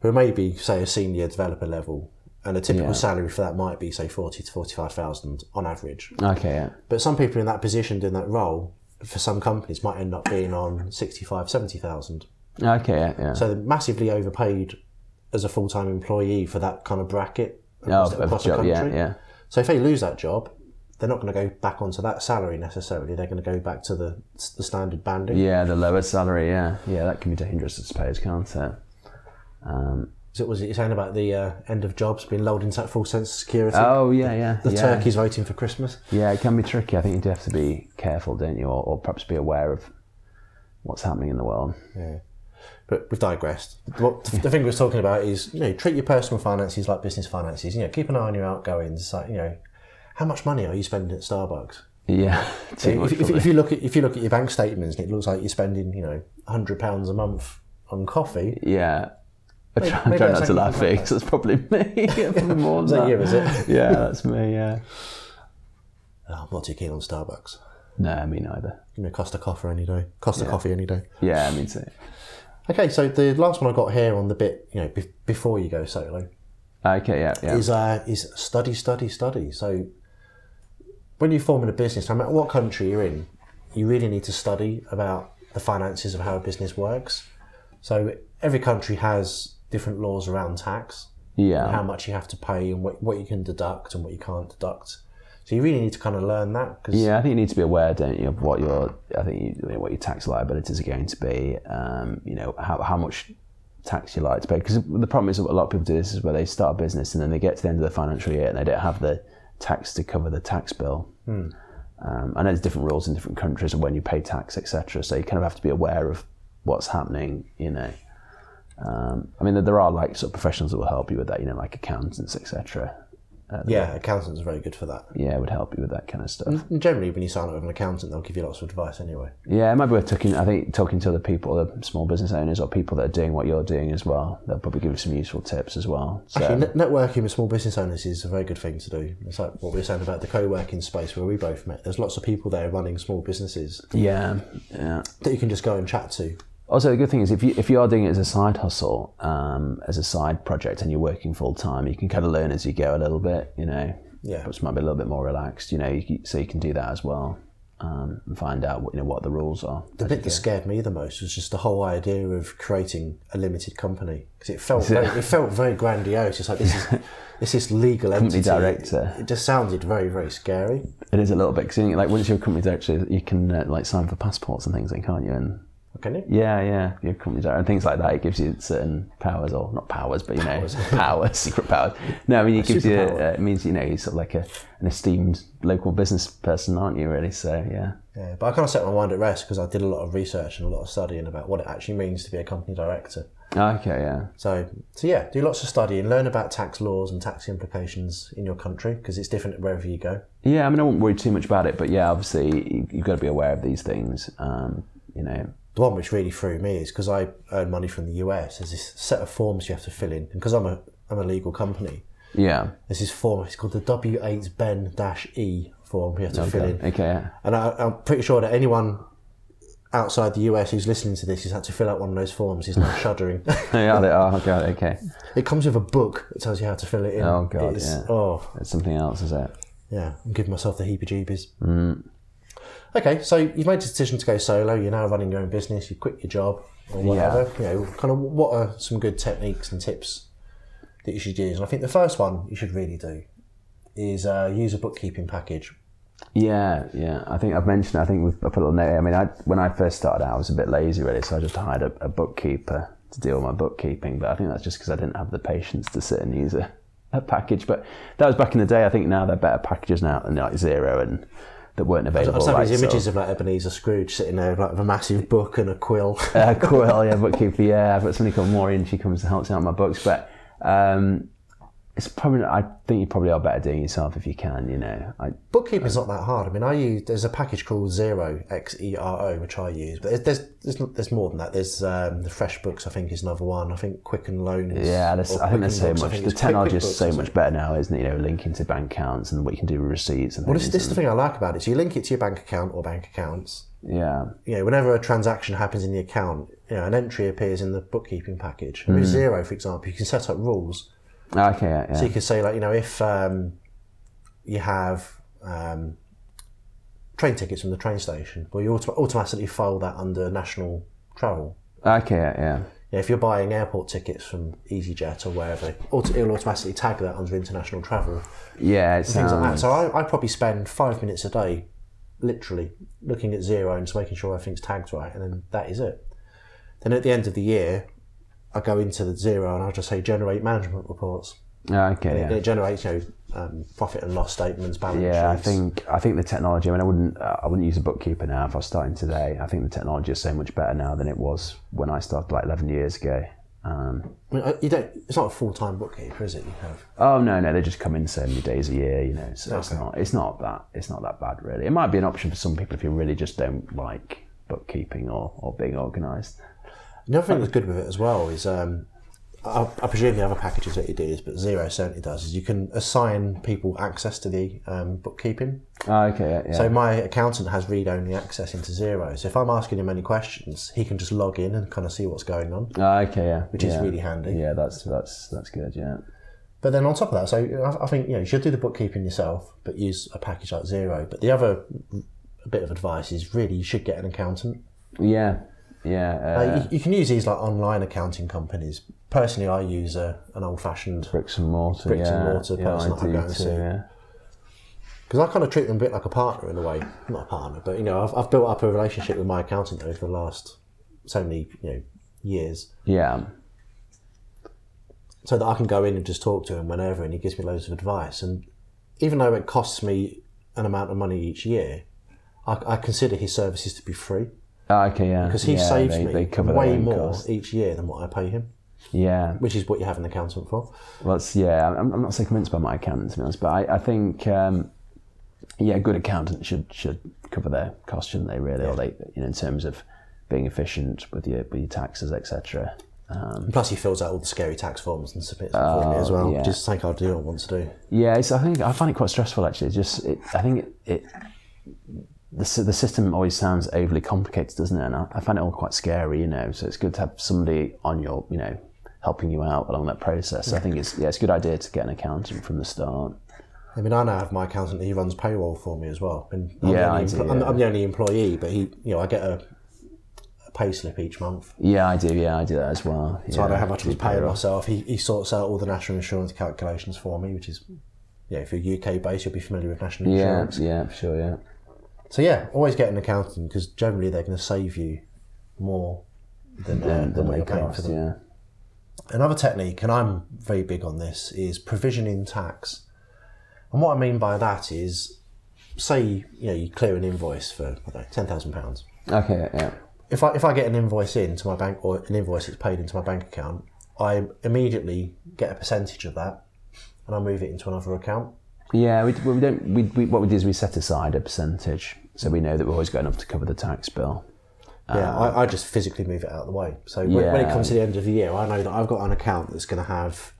who may be, say a senior developer level, and a typical Yeah. salary for that might be say forty to forty-five thousand on average. Okay, yeah. But some people in that position doing that role for some companies might end up being on 65, 70,000. Okay, yeah, yeah. So they're massively overpaid as a full-time employee for that kind of bracket Oh, across, a across the job, country. yeah, yeah. So if they lose that job, they're not going to go back onto that salary necessarily. They're going to go back to the the standard banding. Yeah, the lower salary, yeah. Yeah, that can be dangerous, I suppose, can't it? Um, So was it you're saying about the uh, end of jobs being lulled into that full sense of security? oh, yeah, yeah. the yeah. turkeys voting for Christmas. Yeah, it can be tricky. I think you do have to be careful, don't you? Or, or perhaps be aware of what's happening in the world. Yeah. But we've digressed. What the thing we was talking about is, you know, treat your personal finances like business finances. You know, keep an eye on your outgoings. Like, you know, how much money are you spending at Starbucks? Yeah, too much If, if, you look at if you look at your bank statements and it looks like you're spending, you know, hundred pounds a month on coffee. Yeah. I try, I maybe try that's not to laugh because it's probably me. probably more that you, is it? Yeah, that's me, yeah. Oh, I'm not too keen on Starbucks. No, me neither. Give me a Costa Coffee any day. Costa Coffee any day. Yeah, me too. Okay, so the last one I got here on the bit, you know, be- before you go solo, Okay, yeah, yeah. is uh, is study, study, study. So when you're forming a business, no matter what country you're in, you really need to study about the finances of how a business works. So every country has different laws around tax, yeah. how much you have to pay, and what, what you can deduct and what you can't deduct. So you really need to kind of learn that because Yeah, I think you need to be aware, don't you, of what your I think you, what your tax liabilities are going to be. Um, you know how how much tax you like to pay. Because the problem is a lot of people do this is where they start a business and then they get to the end of the financial year and they don't have the tax to cover the tax bill. Um, I know there's different rules in different countries and when you pay tax, etc. So you kind of have to be aware of what's happening. You know. Um, I mean, there are like sort of professionals that will help you with that, you know, like accountants, etc. yeah, accountants are very good for that. Yeah, it would help you with that kind of stuff. And generally, when you sign up with an accountant, they'll give you lots of advice anyway. Yeah, it might be worth talking. I think talking to other people, the small business owners or people that are doing what you're doing as well. They'll probably give you some useful tips as well. So, Actually, net- networking with small business owners is a very good thing to do. It's like what we were saying about the co-working space where we both met. There's lots of people there running small businesses yeah, yeah. that you can just go and chat to. Also, the good thing is if you if you are doing it as a side hustle, um, as a side project, and you're working full time, you can kind of learn as you go a little bit. You know, Yeah. which might be a little bit more relaxed. You know, you, so you can do that as well um, and find out what you know what the rules are. The bit that scared me the most was just the whole idea of creating a limited company because it felt very, it felt very grandiose. It's like this is this this legal entity. director. It just sounded very very scary. It is a little bit because like once you're a company director, you can uh, like sign for passports and things, then can't you? And Can it? Yeah, yeah, your company director and things like that. It gives you certain powers, or not powers, but you know, powers, secret powers. No, I mean, it gives you. Uh, it means you know you're sort of like a, an esteemed local business person, aren't you? Really? So yeah, Yeah, but I kind of set my mind at rest because I did a lot of research and a lot of studying about what it actually means to be a company director. okay, yeah, So, so yeah, do lots of studying, learn about tax laws and tax implications in your country because it's different wherever you go. yeah. I mean, I won't worry too much about it, but yeah, obviously you, you've got to be aware of these things. Um, you know, The one which really threw me is because I earn money from the US. There's this set of forms you have to fill in, and because I'm a I'm a legal company, yeah, there's this form. It's called the W8 Ben E form. You have to fill in, okay, and I, I'm pretty sure that anyone outside the US who's listening to this has had to fill out one of those forms. Is now shuddering. yeah, they are. Okay, okay. it comes with a book that tells you how to fill it in. Oh, God, It's- yeah. Oh, It's something else, is it? Yeah, I'm giving myself the heebie-jeebies. Mm. Okay, so you've made the decision to go solo. You're now running your own business. You quit your job or whatever. You know, kind of what are some good techniques and tips that you should use? And I think the first one you should really do is uh, use a bookkeeping package. Yeah, yeah. I think I've mentioned. I think we've, I put a little note. here. I mean, I, when I first started out, I was a bit lazy, really, so I just hired a, a bookkeeper to deal with my bookkeeping. But I think that's just because I didn't have the patience to sit and use a, a package. But that was back in the day. I think now they're better packages now than like Xero and that weren't available. I just have like, these sort images of like Ebenezer Scrooge sitting there like, with a massive book and a quill. uh, quill, yeah, bookkeeper, yeah. I've got somebody called Maureen. She comes and helps out with my books, but um, it's probably. I think you probably are better doing it yourself if you can. You know, I, Bookkeeping's not that hard. I mean, I use there's a package called Xero X E R O which I use, but there's there's there's, there's more than that. There's um, the FreshBooks, I think, is another one. I think Quicken Loans. yeah, there's, or I think there's so Books, much. The technology is so much better now, isn't it? You know, linking to bank accounts and what you can do with receipts and Well, this, this is the thing I like about it. So you link it to your bank account or bank accounts. yeah, You know, whenever a transaction happens in the account, you know, an entry appears in the bookkeeping package. Mm. With Xero, for example, you can set up rules. Okay, yeah, yeah. So you could say, like, you know, if um, you have um, train tickets from the train station, well, you auto- automatically file that under national travel. okay, yeah, yeah. Yeah, if you're buying airport tickets from EasyJet or wherever, it'll automatically tag that under international travel, Yeah, it things like that. So I, I probably spend five minutes a day, literally looking at Xero and just making sure everything's tagged right, and then that is it. Then at the end of the year, I go into the Xero and I'll just say generate management reports. Okay, yeah. It generates, you know, um, profit and loss statements, balance Yeah, I think I think the technology. I mean, I wouldn't uh, I wouldn't use a bookkeeper now if I was starting today. I think the technology is so much better now than it was when I started like eleven years ago. Um, I mean, you don't. It's not a full time bookkeeper, is it? You have. oh no, no, they just come in so many days a year. You know, so it's not it's not that it's not that bad really. It might be an option for some people if you really just don't like bookkeeping or, or being organised. The other thing that's good with it as well is, um, I, I presume the other packages that you do is, but Xero certainly does, is you can assign people access to the um, bookkeeping. Oh, okay, yeah, yeah. So my accountant has read-only access into Xero. So if I'm asking him any questions, he can just log in and kind of see what's going on, Oh, okay, yeah, which is really handy. Yeah, that's that's that's good. Yeah. But then on top of that, so I, I think you know you should do the bookkeeping yourself, but use a package like Xero. But the other bit of advice is really you should get an accountant. Yeah, yeah. Uh, Uh, you, you can use these like online accounting companies. Personally, I use a, an old-fashioned bricks and mortar. bricks yeah, and mortar yeah, person I go and too. because I kind of treat them a bit like a partner in a way. Not a partner, but you know, I've, I've built up a relationship with my accountant over the last so many you know years, Yeah. so that I can go in and just talk to him whenever, and he gives me loads of advice. And even though it costs me an amount of money each year, I, I consider his services to be free Oh, okay, yeah. because he yeah, saves they, me they cover way more costs. each year than what I pay him, Yeah. which is what you have an accountant for. Well, it's, yeah, I'm, I'm not so convinced by my accountant to be honest, but I, I think um, yeah, a good accountant should should cover their costs, shouldn't they? Really, or they, you know, in terms of being efficient with your with your taxes, etc. Um, Plus, he fills out all the scary tax forms and submits them for me as well, yeah. is something I do want to do. yeah, it's, I think I find it quite stressful actually. It's just, it, I think it, it the the system always sounds overly complicated, doesn't it? And I, I find it all quite scary, you know. So it's good to have somebody on your, you know, helping you out along that process. So I think it's yeah, it's a good idea to get an accountant from the start. I mean, I now have my accountant. He runs payroll for me as well. And I'm Yeah, the only I do, empl- I'm. I'm the only employee, but he, you know, I get a, a pay slip each month, Yeah, I do. Yeah, I do that as well. so I know how much I'm do paying myself. He, he sorts out all the national insurance calculations for me, which is, yeah, if you're UK based, you'll be familiar with national Yeah, insurance. yeah, for sure. Yeah. So yeah, always get an accountant because generally they're going to save you more than, uh, than, what they you're paying for them. yeah. Another technique, and I'm very big on this, is provisioning tax. And what I mean by that is, say you know you clear an invoice for I don't know, ten thousand pounds. Okay, yeah. If I if I get an invoice into my bank or an invoice that's paid into my bank account, I immediately get a percentage of that, and I move it into another account. Yeah, we, we don't. We, we, what we do is we set aside a percentage, so we know that we're always got enough to cover the tax bill. Yeah, I, I just physically move it out of the way. So when, when it Um, comes to the end of the year, I know that I've got an account that's going to have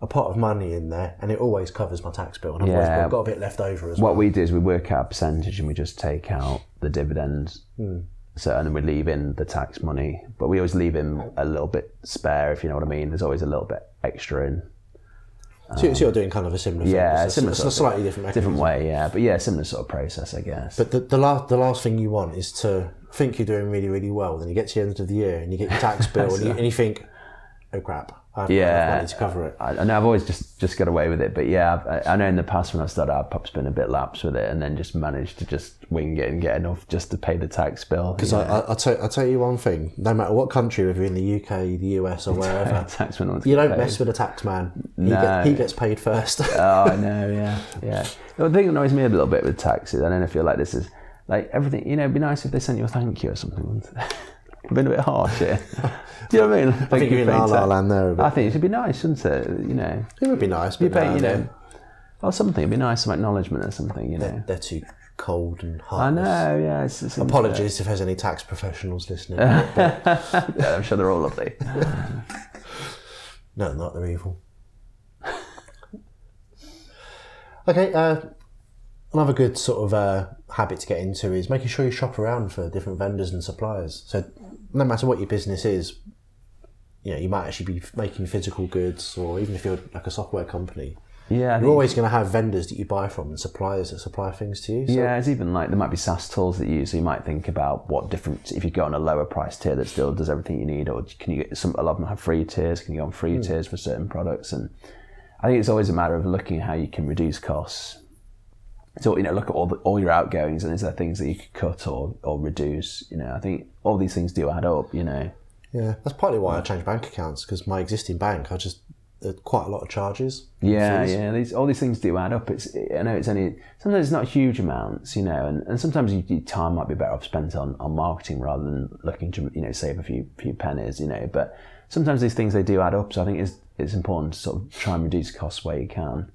a pot of money in there, and it always covers my tax bill, and I've Yeah. got, got a bit left over as What well. What we do is we work out a percentage and we just take out the dividends. Hmm. So and then we leave in the tax money, but we always leave in a little bit spare, if you know what I mean. There's always a little bit extra in. So, so you're doing kind of a similar thing. Yeah, it's, similar it's a slightly different mechanism. Different way, yeah, but yeah, similar sort of process, I guess. But the, the last the last thing you want is to think you're doing really really well. Then you get to the end of the year and you get your tax bill and, you, and you think, oh crap, I haven't Yeah. money to cover it. I, I know I've always just, just got away with it, but yeah, I, I know in the past when I started, I've perhaps been a bit lax with it, and then just managed to just wing it and get enough just to pay the tax bill. Because I, I, I'll, tell, I'll tell you one thing: no matter what country, whether you're in the UK, the US, or wherever, tax you don't paid. mess with a tax man. He, No. get, he gets paid first. oh, I know, yeah, yeah. The thing that annoys me a little bit with taxes, I don't know if you feel like this is like everything. You know, it'd be nice if they sent you a thank you or something. I've been a bit harsh here. Do you know what I mean? I think you're in la paying la land there a bit. I think it should be nice, shouldn't it? You know, It would be nice, but you pay, no, you know, or something. It'd be nice, some acknowledgement or something. You know. they're too cold and hard. I know, yeah. It's, it's Apologies if there's any tax professionals listening. Yeah, I'm sure they're all lovely. no, not they're evil. okay, uh, another good sort of uh, habit to get into is making sure you shop around for different vendors and suppliers. So, no matter what your business is, you know, you might actually be making physical goods, or even if you're like a software company, Yeah, you're always going to have vendors that you buy from and suppliers that supply things to you. So yeah. It's even like there might be SaaS tools that you use. So you might think about what different if you go on a lower price tier that still does everything you need, or can you get some? A lot of them have free tiers. Can you go on free hmm. tiers for certain products? And I think it's always a matter of looking how you can reduce costs. So you know, look at all the, all your outgoings, and is there things that you could cut or or reduce? You know, I think all these things do add up. You know. Yeah, that's partly why I changed bank accounts because my existing bank, I just are quite a lot of charges. Yeah, fees. yeah. These, all these things do add up. It's I know it's only sometimes it's not huge amounts, you know, and, and sometimes you, your time might be better off spent on, on marketing rather than looking to you know save a few few pennies, you know. But sometimes these things they do add up. So I think it's it's important to sort of try and reduce costs where you can.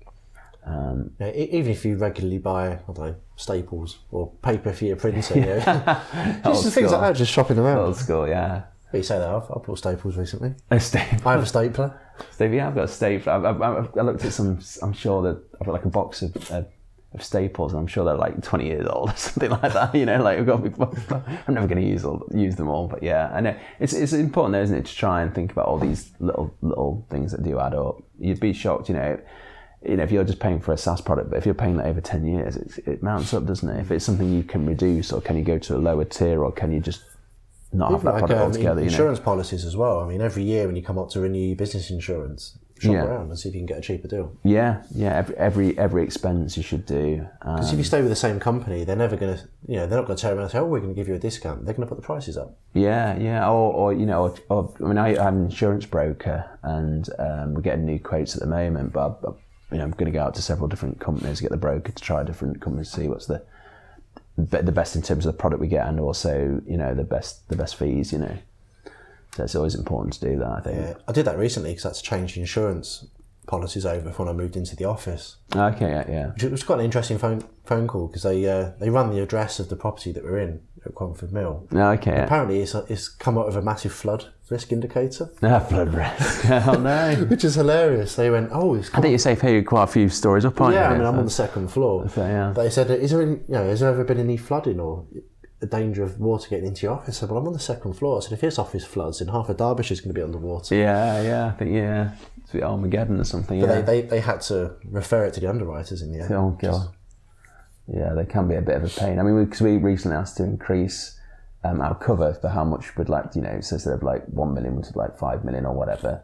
Um, Yeah, even if you regularly buy, I don't know, staples or paper for your printer, you know, just things like that, just shopping around. old school, yeah. But you say that, I've, I've bought staples recently. A staple. I have a stapler. Steve, yeah, I've got a staple. I've, I've, I've, looked at some. I'm sure that I've got like a box of, of, of staples, and I'm sure they're like 20 years old or something like that. You know, like I've got. I'm never going to use all use them all, but yeah, I know it's it's important, though, isn't it, to try and think about all these little little things that do add up. You'd be shocked, you know. You know, if you're just paying for a SaaS product, but if you're paying that over 10 years, it's, it mounts up, doesn't it? If it's something you can reduce, or can you go to a lower tier, or can you just not have that Like product um, altogether? You know? insurance policies as well. I mean, every year when you come up to renew your business insurance, shop Yeah. around and see if you can get a cheaper deal. Yeah, yeah. Every every, every expense you should do. Um, Because if you stay with the same company, they're never going to, you know, they're not going to turn around and say, "Oh, we're going to give you a discount." They're going to put the prices up. Yeah, yeah, or, or you know, or, or, I mean, I, I'm an insurance broker, and um, we're getting new quotes at the moment. But I, you know, I'm going to go out to several different companies, get the broker to try different companies, see what's the the best in terms of the product we get, and also you know the best the best fees. You know, so it's always important to do that. I think. Yeah, I did that recently because that's changed insurance policies over when I moved into the office. Okay, yeah, yeah. Which was quite an interesting phone phone call because they uh, they run the address of the property that we're in at Cromford Mill. Okay, yeah. Apparently, it's, it's come out of a massive flood risk indicator, Ah, flood risk. oh no. which is hilarious. They went, "Oh, it's I think you're safe here. Quite a few stories up, aren't yeah." you? I mean, I'm on the second floor. so, yeah. They said, "Is there, any, you know, has there ever been any flooding or a danger of water getting into your office?" I said, "Well, I'm on the second floor." I said, "If this office floods, then half of Derbyshire's going to be underwater." Yeah, yeah. I think yeah. It's the Armageddon or something. But yeah. they, they, they had to refer it to the underwriters in the end. Oh god. Yeah, they can be a bit of a pain. I mean, because we recently asked to increase um, our cover for how much we'd like, you know, so instead of like one million, we like five million or whatever,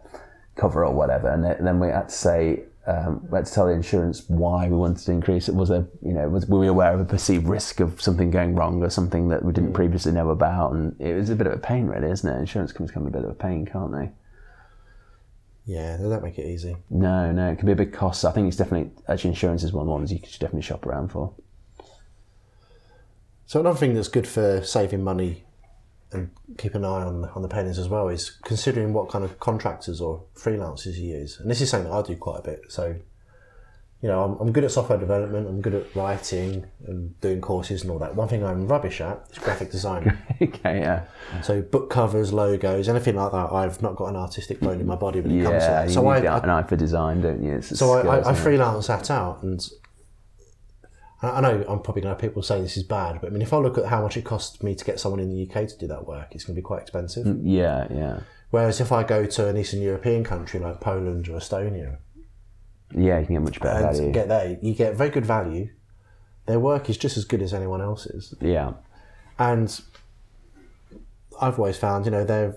cover or whatever, and then, we had to say. Um, we had to tell the insurance why we wanted to increase it. Was a, you know, was were we aware of a perceived risk of something going wrong or something that we didn't previously know about? And it was a bit of a pain, really, isn't it? Insurance companies can be a bit of a pain, can't they? Yeah, they don't make it easy. No, no, it can be a big cost. I think it's definitely actually insurance is one of the ones you should definitely shop around for. So another thing that's good for saving money and keep an eye on on the pennies as well is considering what kind of contractors or freelancers you use. And this is something that I do quite a bit. So, you know, I'm, I'm good at software development. I'm good at writing and doing courses and all that. One thing I'm rubbish at is graphic design. okay, yeah. so book covers, logos, anything like that. I've not got an artistic bone in my body when it comes to Yeah, that. you So need I, I an eye for design, don't you? So I, I, I freelance that out, and I I know I'm probably going to have people saying this is bad, but I mean, if I look at how much it costs me to get someone in the UK to do that work, it's going to be quite expensive. Mm, yeah, yeah, Whereas if I go to an Eastern European country like Poland or Estonia yeah. You can get much better and value. get there, you get very good value. Their work is just as good as anyone else's, yeah, and I've always found, you know, they're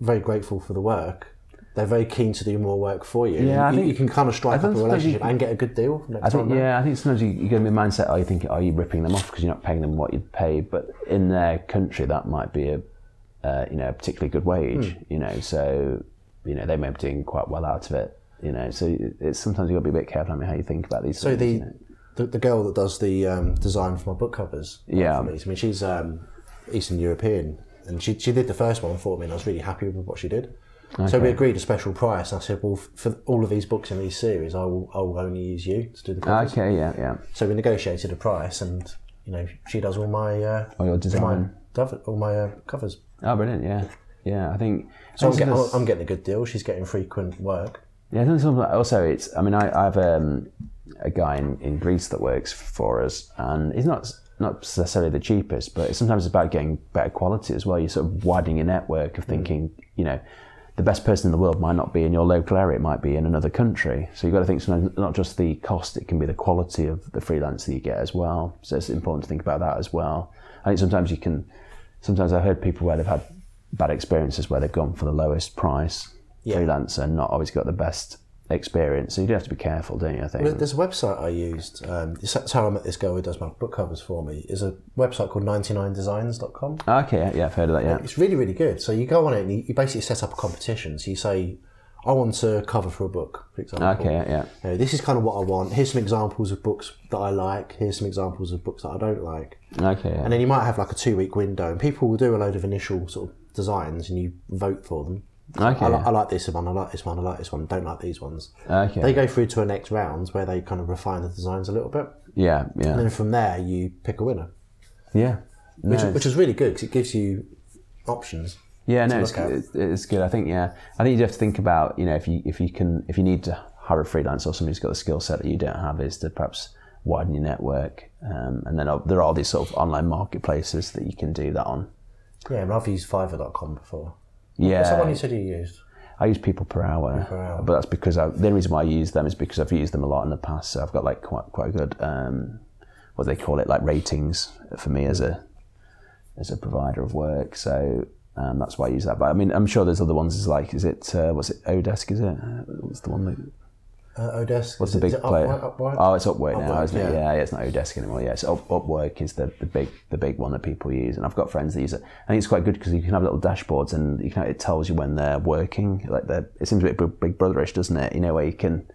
very grateful for the work, they're very keen to do more work for you. Yeah, I you, think- you can kind of strike up a think sometimes you- relationship and get a good deal I think yeah, I think sometimes you, you get in the mindset, are you thinking, are you ripping them off because you're not paying them what you'd pay? But in their country, that might be a uh, you know a particularly good wage. Hmm. You know, so you know they may be doing quite well out of it. You know, so it's sometimes you got to be a bit careful I mean, how you think about these. So things, the, you know. the the girl that does the um, design for my book covers, Yeah. for me, I mean she's um, Eastern European, and she she did the first one for me, and I was really happy with what she did. So we agreed a special price, I said, well, for all of these books in these series, I will I will only use you to do the covers. okay, yeah, yeah. So we negotiated a price, and you know she does all my uh, Or your all my design. all my uh, covers. Oh, brilliant! Yeah, yeah. I think So I'm, getting, I'm getting a good deal. She's getting frequent work. Yeah, I think something also it's. I mean, I, I have um, a guy in, in Greece that works for us, and he's not not necessarily the cheapest, but sometimes it's about getting better quality as well. You're sort of widening your network of thinking, you know, the best person in the world might not be in your local area; it might be in another country. So you've got to think sometimes not just the cost; it can be the quality of the freelance that you get as well. So it's important to think about that as well. I think sometimes you can. Sometimes I've heard people where they've had bad experiences where they've gone for the lowest price Yeah. freelancer and not always got the best experience. So you do have to be careful, don't you? I think. There's a website I used. Um, that's how I met this girl who does my book covers for me. Is a website called 99designs.com. okay, yeah, yeah, I've heard of that. Yeah, It's really, really good. So you go on it and you, you basically set up a competition. So you say, I want to cover for a book, for example. okay, yeah, yeah. You know, this is kind of what I want. Here's some examples of books that I like. Here's some examples of books that I don't like. okay. Yeah. And then you might have like a two week window, and people will do a load of initial sort of designs, and you vote for them. Okay. I, li- I like this one. I like this one. I like this one. Don't like these ones. Okay. They go through to a next round where they kind of refine the designs a little bit, yeah, yeah, and then from there you pick a winner, yeah. No, which, which is really good because it gives you options. yeah, no, it's, it's, it's good. I think, yeah, I think you have to think about, you know, if you if you can if you need to hire a freelancer or somebody who's got the skill set that you don't have, is to perhaps widen your network, um, and then uh, there are all these sort of online marketplaces that you can do that on. Yeah, I've used Fiverr.com before. Yeah, What's the one you said you used? I use people per hour, per hour. but that's because I, the reason why I use them is because I've used them a lot in the past. So I've got like quite quite a good um, what they call it like ratings for me as a as a provider of work. So um, that's why I use that. But I mean, I'm sure there's other ones. Is like, is it uh, what's it Odesk? Is it? Uh, What's the one that? Uh, Odesk. What's the big player? Upwork, Upwork? Oh, it's Upwork now, isn't it? yeah. Yeah, yeah, it's not Odesk anymore. Yeah, Up, Upwork is the, the big the big one that people use, and I've got friends that use it. I think it's quite good because you can have little dashboards, and you can it tells you when they're working. Like they're, it seems a bit big- Big Brotherish, doesn't it? You know, where you can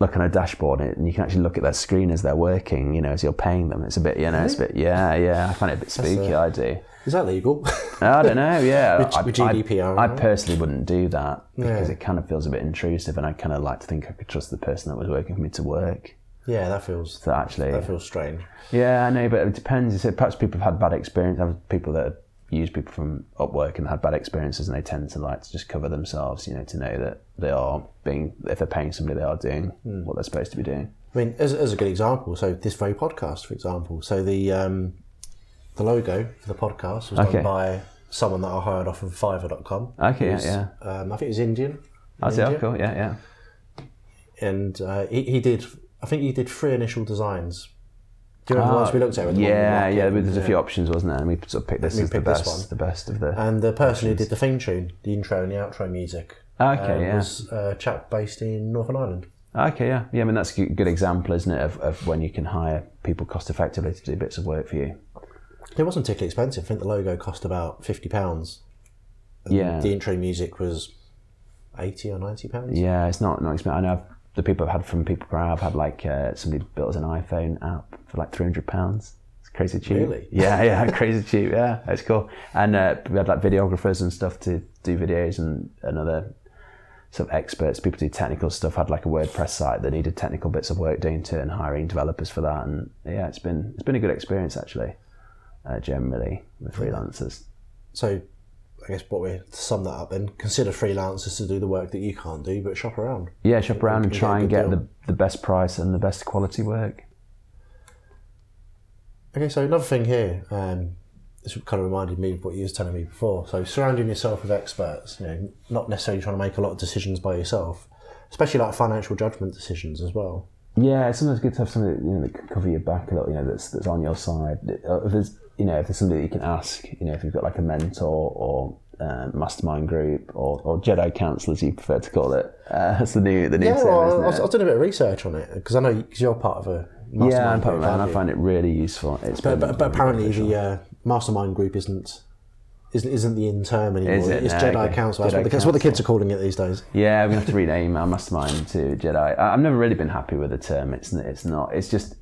look on a dashboard and you can actually look at their screen as they're working. You know, as you're paying them. It's a bit, you know, it's a bit. Yeah, yeah. I find it a bit spooky. I do. Is that legal? I don't know. Yeah, With- I, with GDPR, I, right? personally wouldn't do that because Yeah. it kind of feels a bit intrusive, and I kind of like to think I could trust the person that was working for me to work. yeah, that feels So actually, that feels strange. yeah, I know, but it depends. You said perhaps people have had bad experience. Have people that have used people from Upwork and had bad experiences, and they tend to like to just cover themselves. You know, to know that they are being if they're paying somebody, they are doing Hmm. what they're supposed to be doing. I mean, as, as a good example, so this very podcast, for example, so the um, the logo for the podcast was Okay. done by someone that I hired off of Fiverr.com. Okay, yeah, yeah. Um, I think it was Indian. in That's yeah, India. cool. Yeah, yeah. And uh, he, he did, I think he did three initial designs. Do you remember the ones we looked at? with the one with Ah, Yeah, yeah. There's a few options, wasn't there? And we sort of picked this as the best, one. the best of the. And the person who did the theme tune, the intro and the outro music, Okay, um, yeah. was a chap based in Northern Ireland. Okay, yeah, yeah. I mean, that's a good good example, isn't it, of, of when you can hire people cost effectively to do bits of work for you. It wasn't particularly expensive. I think the logo cost about fifty pounds. Yeah, The intro music was eighty or ninety pounds. yeah. It's not not expensive. I know I've, the people I've had from PeoplePerHour, I've had like uh, somebody built us an iPhone app for like three hundred pounds. It's crazy cheap. Really? Yeah, yeah, crazy cheap. Yeah, it's cool. And uh, we had like videographers and stuff to do videos and another sort of experts, people do technical stuff, had like a WordPress site that needed technical bits of work doing to and hiring developers for that. And yeah, it's been it's been a good experience actually, uh, generally with freelancers. So, I guess what we to sum that up then, consider freelancers to do the work that you can't do, but shop around. Yeah, shop around and get try and get deal. the, the best price and the best quality work. Okay, so another thing here, um, this kind of reminded me of what you was telling me before. So surrounding yourself with experts, you know, not necessarily trying to make a lot of decisions by yourself, especially like financial judgment decisions as well. Yeah, it's sometimes good to have somebody you know that can cover your back a little. You know, that's that's on your side. Uh, If there's you know if there's somebody that you can ask, you know, if you've got like a mentor or uh, mastermind group or, or Jedi Council, as you prefer to call it. Uh, that's the new the new Yeah, term, well, isn't I, was, it? I was doing a bit of research on it because I know because you're part of a mastermind yeah, I'm part of that, and I find it really useful. It's But, but, but apparently beneficial. the uh, mastermind group isn't isn't isn't the in term anymore. Is it? It's No, Jedi okay. Council. That's, Jedi what the, that's what the kids are calling it these days. Yeah, we're gonna have to rename our mastermind to Jedi. I- I've never really been happy with the term. It's it's not. It's just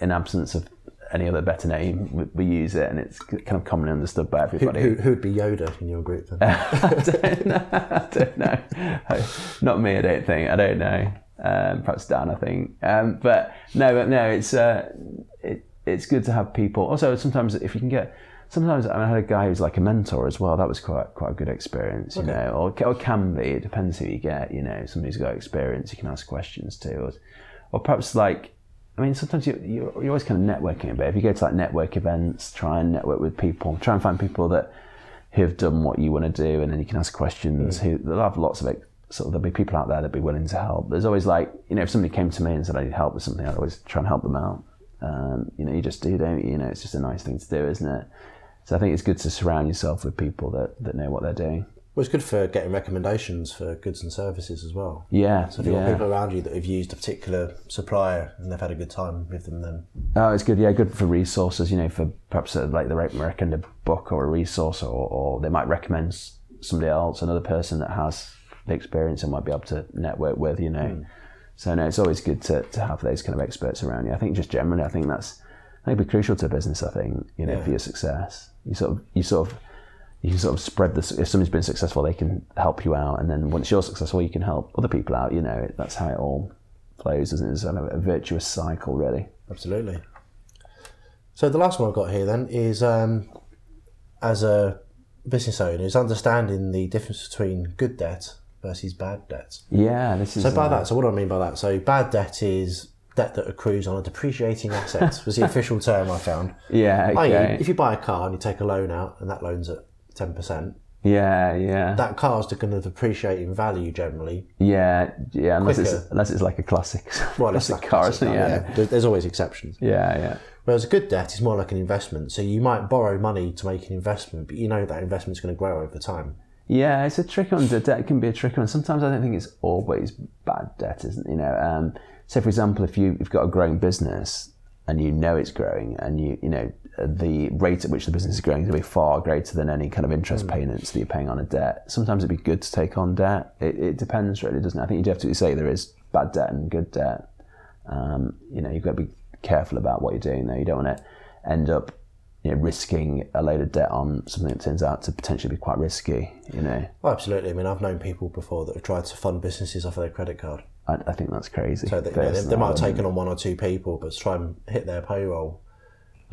an absence of any other better name, we, we use it, and it's kind of commonly understood by everybody. who, who would be Yoda in your group then? I don't know. I don't know. Not me. I don't think. I don't know. Um, perhaps Dan. I think. Um, but no, but no. It's uh, it, it's good to have people. Also, sometimes if you can get. Sometimes I, mean, I had a guy who's like a mentor as well. That was quite quite a good experience, you know, or, or can be. It depends who you get. You know, somebody who's got experience, you can ask questions to, or, or perhaps like I mean, sometimes you, you're, you're always kind of networking a bit. If you go to like network events, try and network with people. Try and find people that who have done what you want to do, and then you can ask questions. Who they'll have lots of it. Sort of, there'll be people out there that'll be willing to help. There's always like, you know, if somebody came to me and said I need help with something, I'd always try and help them out. Um, you know, you just do, don't you? You know, it's just a nice thing to do, isn't it? So I think it's good to surround yourself with people that, that know what they're doing. Well, it's good for getting recommendations for goods and services as well. Yeah, So if you've got people around you that have used a particular supplier and they've had a good time with them, then Oh, it's good. Yeah, good for resources. You know, for perhaps uh, like they rec- recommend a book or a resource, or, or they might recommend somebody else, another person that has the experience and might be able to network with. You know, so no, it's always good to, to have those kind of experts around you. I think just generally, I think that's I think be crucial to a business. I think you know Yeah. for your success, you sort of you sort of you can sort of spread this. If somebody's been successful, they can help you out, and then once you're successful, you can help other people out. You know, it, that's how it all flows, isn't it? It's kind of a virtuous cycle, really. absolutely. So the last one I've got here then is um, as a business owner is understanding the difference between good debt versus bad debt. Yeah, this is. So by uh, that, so what do I mean by that? So bad debt is debt that accrues on a depreciating asset was the official term I found. Yeah, okay. if you buy a car and you take a loan out and that loan's at ten percent, Yeah, yeah, that car's going to depreciate in value generally. yeah, yeah. Unless it's unless it's like a classic, Well, it's classic like car, classic isn't it? car, Yeah, There- There's always exceptions. yeah, yeah. Whereas a good debt is more like an investment. So you might borrow money to make an investment, but you know that investment's going to grow over time. Yeah, it's a trick on The debt can be a tricky one. Sometimes I don't think it's always bad debt, isn't it? You know, um, say for example, if you, you've got a growing business and you know it's growing, and you you know the rate at which the business is growing is going to be far greater than any kind of interest payments that you're paying on a debt. Sometimes it'd be good to take on debt. It, it depends, really, doesn't it? I think you do have to say there is bad debt and good debt. Um, you know, you've got to be careful about what you're doing there. You don't want to end up you know, risking a load of debt on something that turns out to potentially be quite risky. You know, Well, absolutely. I mean, I've known people before that have tried to fund businesses off of their credit card. I, I think that's crazy. So they, you know, they, they might have taken on one or two people, but to try and hit their payroll,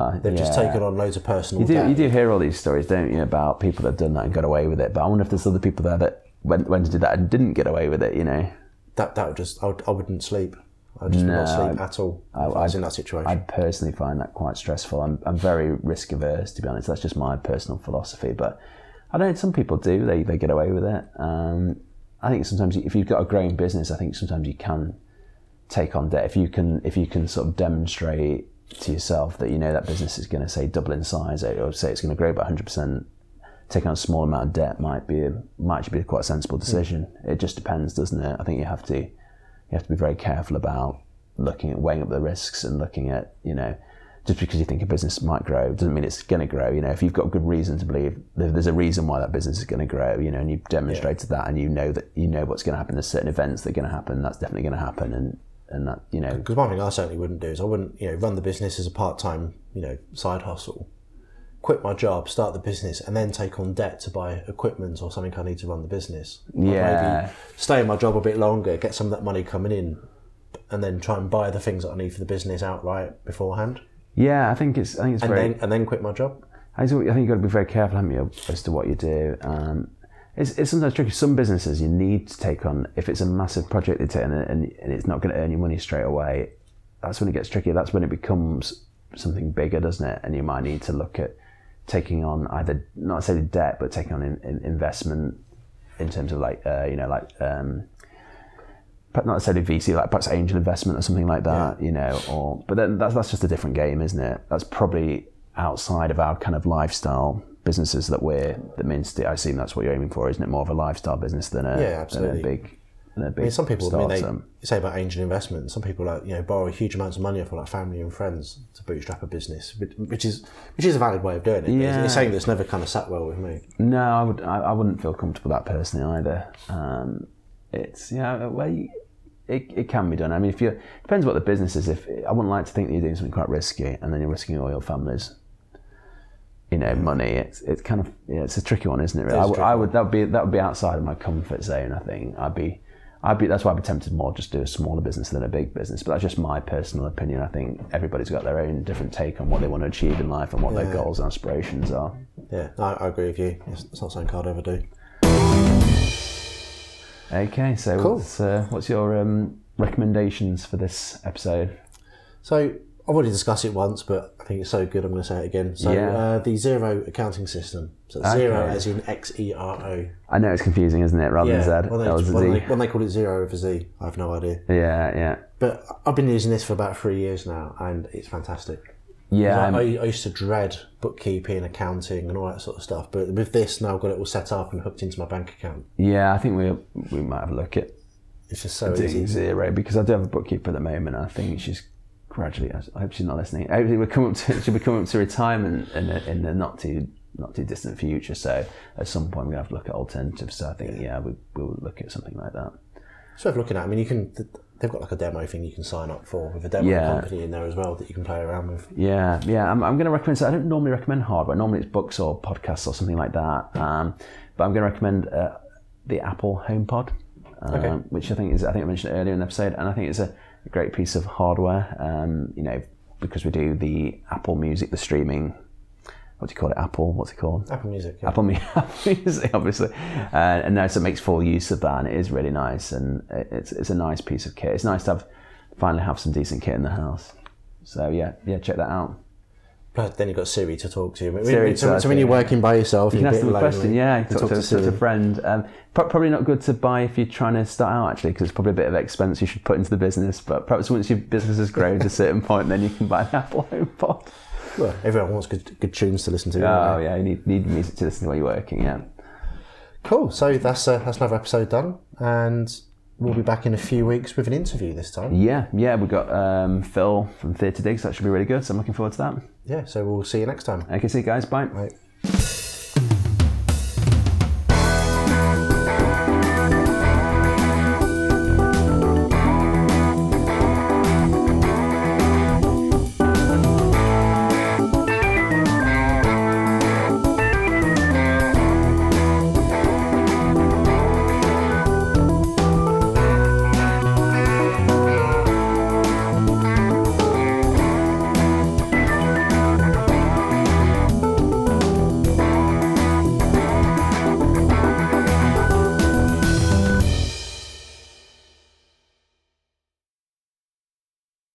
Uh, they've just taken on loads of personal You do, debt. you do hear all these stories, don't you, about people that have done that and got away with it. But I wonder if there's other people there that went, went to do that and didn't get away with it. You know, That that would just I, would, I wouldn't sleep. I just would not sleep at all. if I, was in that situation. I personally find that quite stressful. I'm, I'm very risk averse, to be honest. That's just my personal philosophy. But I know some people do. They, they get away with it. Um, I think sometimes if you've got a growing business, I think sometimes you can take on debt if you can if you can sort of demonstrate to yourself that you know that business is going to say double in size eh, or say it's going to grow by 100 percent taking on a small amount of debt might be a, might actually be quite a sensible hmm. decision. It just depends doesn't it? I think you have to you have to be very careful about looking at weighing up the risks and looking at you know just because you think a business might grow doesn't mean it's going to grow. You know if you've got good reason to believe there's a reason why that business is going to grow you know and you've demonstrated that and you know that you know what's going to happen. There's certain events that are going to happen that's definitely going to happen and and that you know Because one thing I certainly wouldn't do is I wouldn't, you know, run the business as a part-time, you know, side hustle, quit my job, start the business, and then take on debt to buy equipment or something I need to run the business. I'd Yeah. maybe stay in my job a bit longer, get some of that money coming in, and then try and buy the things that I need for the business outright beforehand, yeah i think it's i think it's and very then and then quit my job. I think I think you've got to be very careful, haven't you, as to what you do. Um, it's, it's sometimes tricky. Some businesses you need to take on if it's a massive project take on and, and it's not going to earn you money straight away. That's when it gets tricky. That's when it becomes something bigger, doesn't it? And you might need to look at taking on either not necessarily debt, but taking on in, in investment in terms of like uh, you know like um, but not necessarily VC, like perhaps angel investment or something like that, you know. Or but then that's that's just a different game, isn't it? That's probably outside of our kind of lifestyle businesses that we're that Minster, I assume that's what you're aiming for, isn't it? More of a lifestyle business than a, Yeah, absolutely. Than a big, than a big I mean, some people, I mean, they say about angel investment. Some people like you know borrow huge amounts of money off like family and friends to bootstrap a business, which- is which is a valid way of doing it. but it's- Yeah. It's something that's never kind of sat well with me. No, I would. I, I wouldn't feel comfortable that personally either. Um, it's yeah, well, you- it, it can be done. I mean, if you depends what the business is. If I wouldn't like to think that you're doing something quite risky, and then you're risking all your family's, you know, money. It's it's kind of yeah, it's a tricky one, isn't it? Really? I, would- tricky I would that would be that would be outside of my comfort zone. I think I'd be. I'd be, that's why I'd be tempted more just to do a smaller business than a big business. But that's just my personal opinion. I think everybody's got their own different take on what they want to achieve in life and what their goals and aspirations are. Yeah, I, I agree with you. It's, it's not something I'd ever do. Okay, so Cool. what's, uh, what's your um, recommendations for this episode? So I've already discussed it once, but I think it's so good. I'm going to say it again. So Yeah. uh, the Xero accounting system. So Xero as in X E R O. I know it's confusing, isn't it? Rather Yeah. than Z, When they, was when, they, when they call it zero over Z, I have no idea. Yeah, yeah, But I've been using this for about three years now, and it's fantastic. yeah. I, I used to dread bookkeeping, accounting, and all that sort of stuff. But with this, now I've got it all set up and hooked into my bank account. yeah, I think we we might have a look at It's just so easy. Xero because I do have a bookkeeper at the moment. And I think she's gradually. I hope she's not listening. Hopefully, we're coming up to she'll be coming up to retirement in the, in the not too not too distant future. So at some point, we're gonna have to look at alternatives. So I think yeah, we we'll look at something like that. It's worth looking at. I mean, you can. They've got like a demo thing you can sign up for with a demo Yeah. company in there as well that you can play around with. Yeah, yeah. I'm, I'm going to recommend. So I don't normally recommend hardware. Normally it's books or podcasts or something like that. Um, but I'm going to recommend uh, the Apple HomePod, um, Okay. which I think is I think I mentioned earlier in the episode, and I think it's a, a great piece of hardware. Um, you know, because we do the Apple Music, the streaming. What do you call it? Apple. What's it called? Apple Music. Yeah. Apple Apple Music, obviously, uh, and now so it makes full use of that, and it is really nice, and it- it's it's a nice piece of kit. It's nice to have finally have some decent kit in the house. So yeah, yeah, check that out. But then you've got Siri to talk to. When- Siri so, so when you're working by yourself, You can ask them a question, yeah. You talk, to, Siri. to a friend. Um, probably not good to buy if you're trying to start out, actually, because it's probably a bit of expense you should put into the business. But perhaps once your business has grown to a certain point, then you can buy an Apple HomePod. Well, everyone wants good, good tunes to listen to. Oh yeah, you need, need music to listen to while you're working. Yeah. Cool. So that's uh, that's another episode done, and we'll be back in a few weeks with an interview this time. Yeah, yeah. We've got um, Phil from Theatre Digs. That should be really good. So I'm looking forward to that. Yeah. So we'll see you next time. Okay, see you guys. Bye. Right.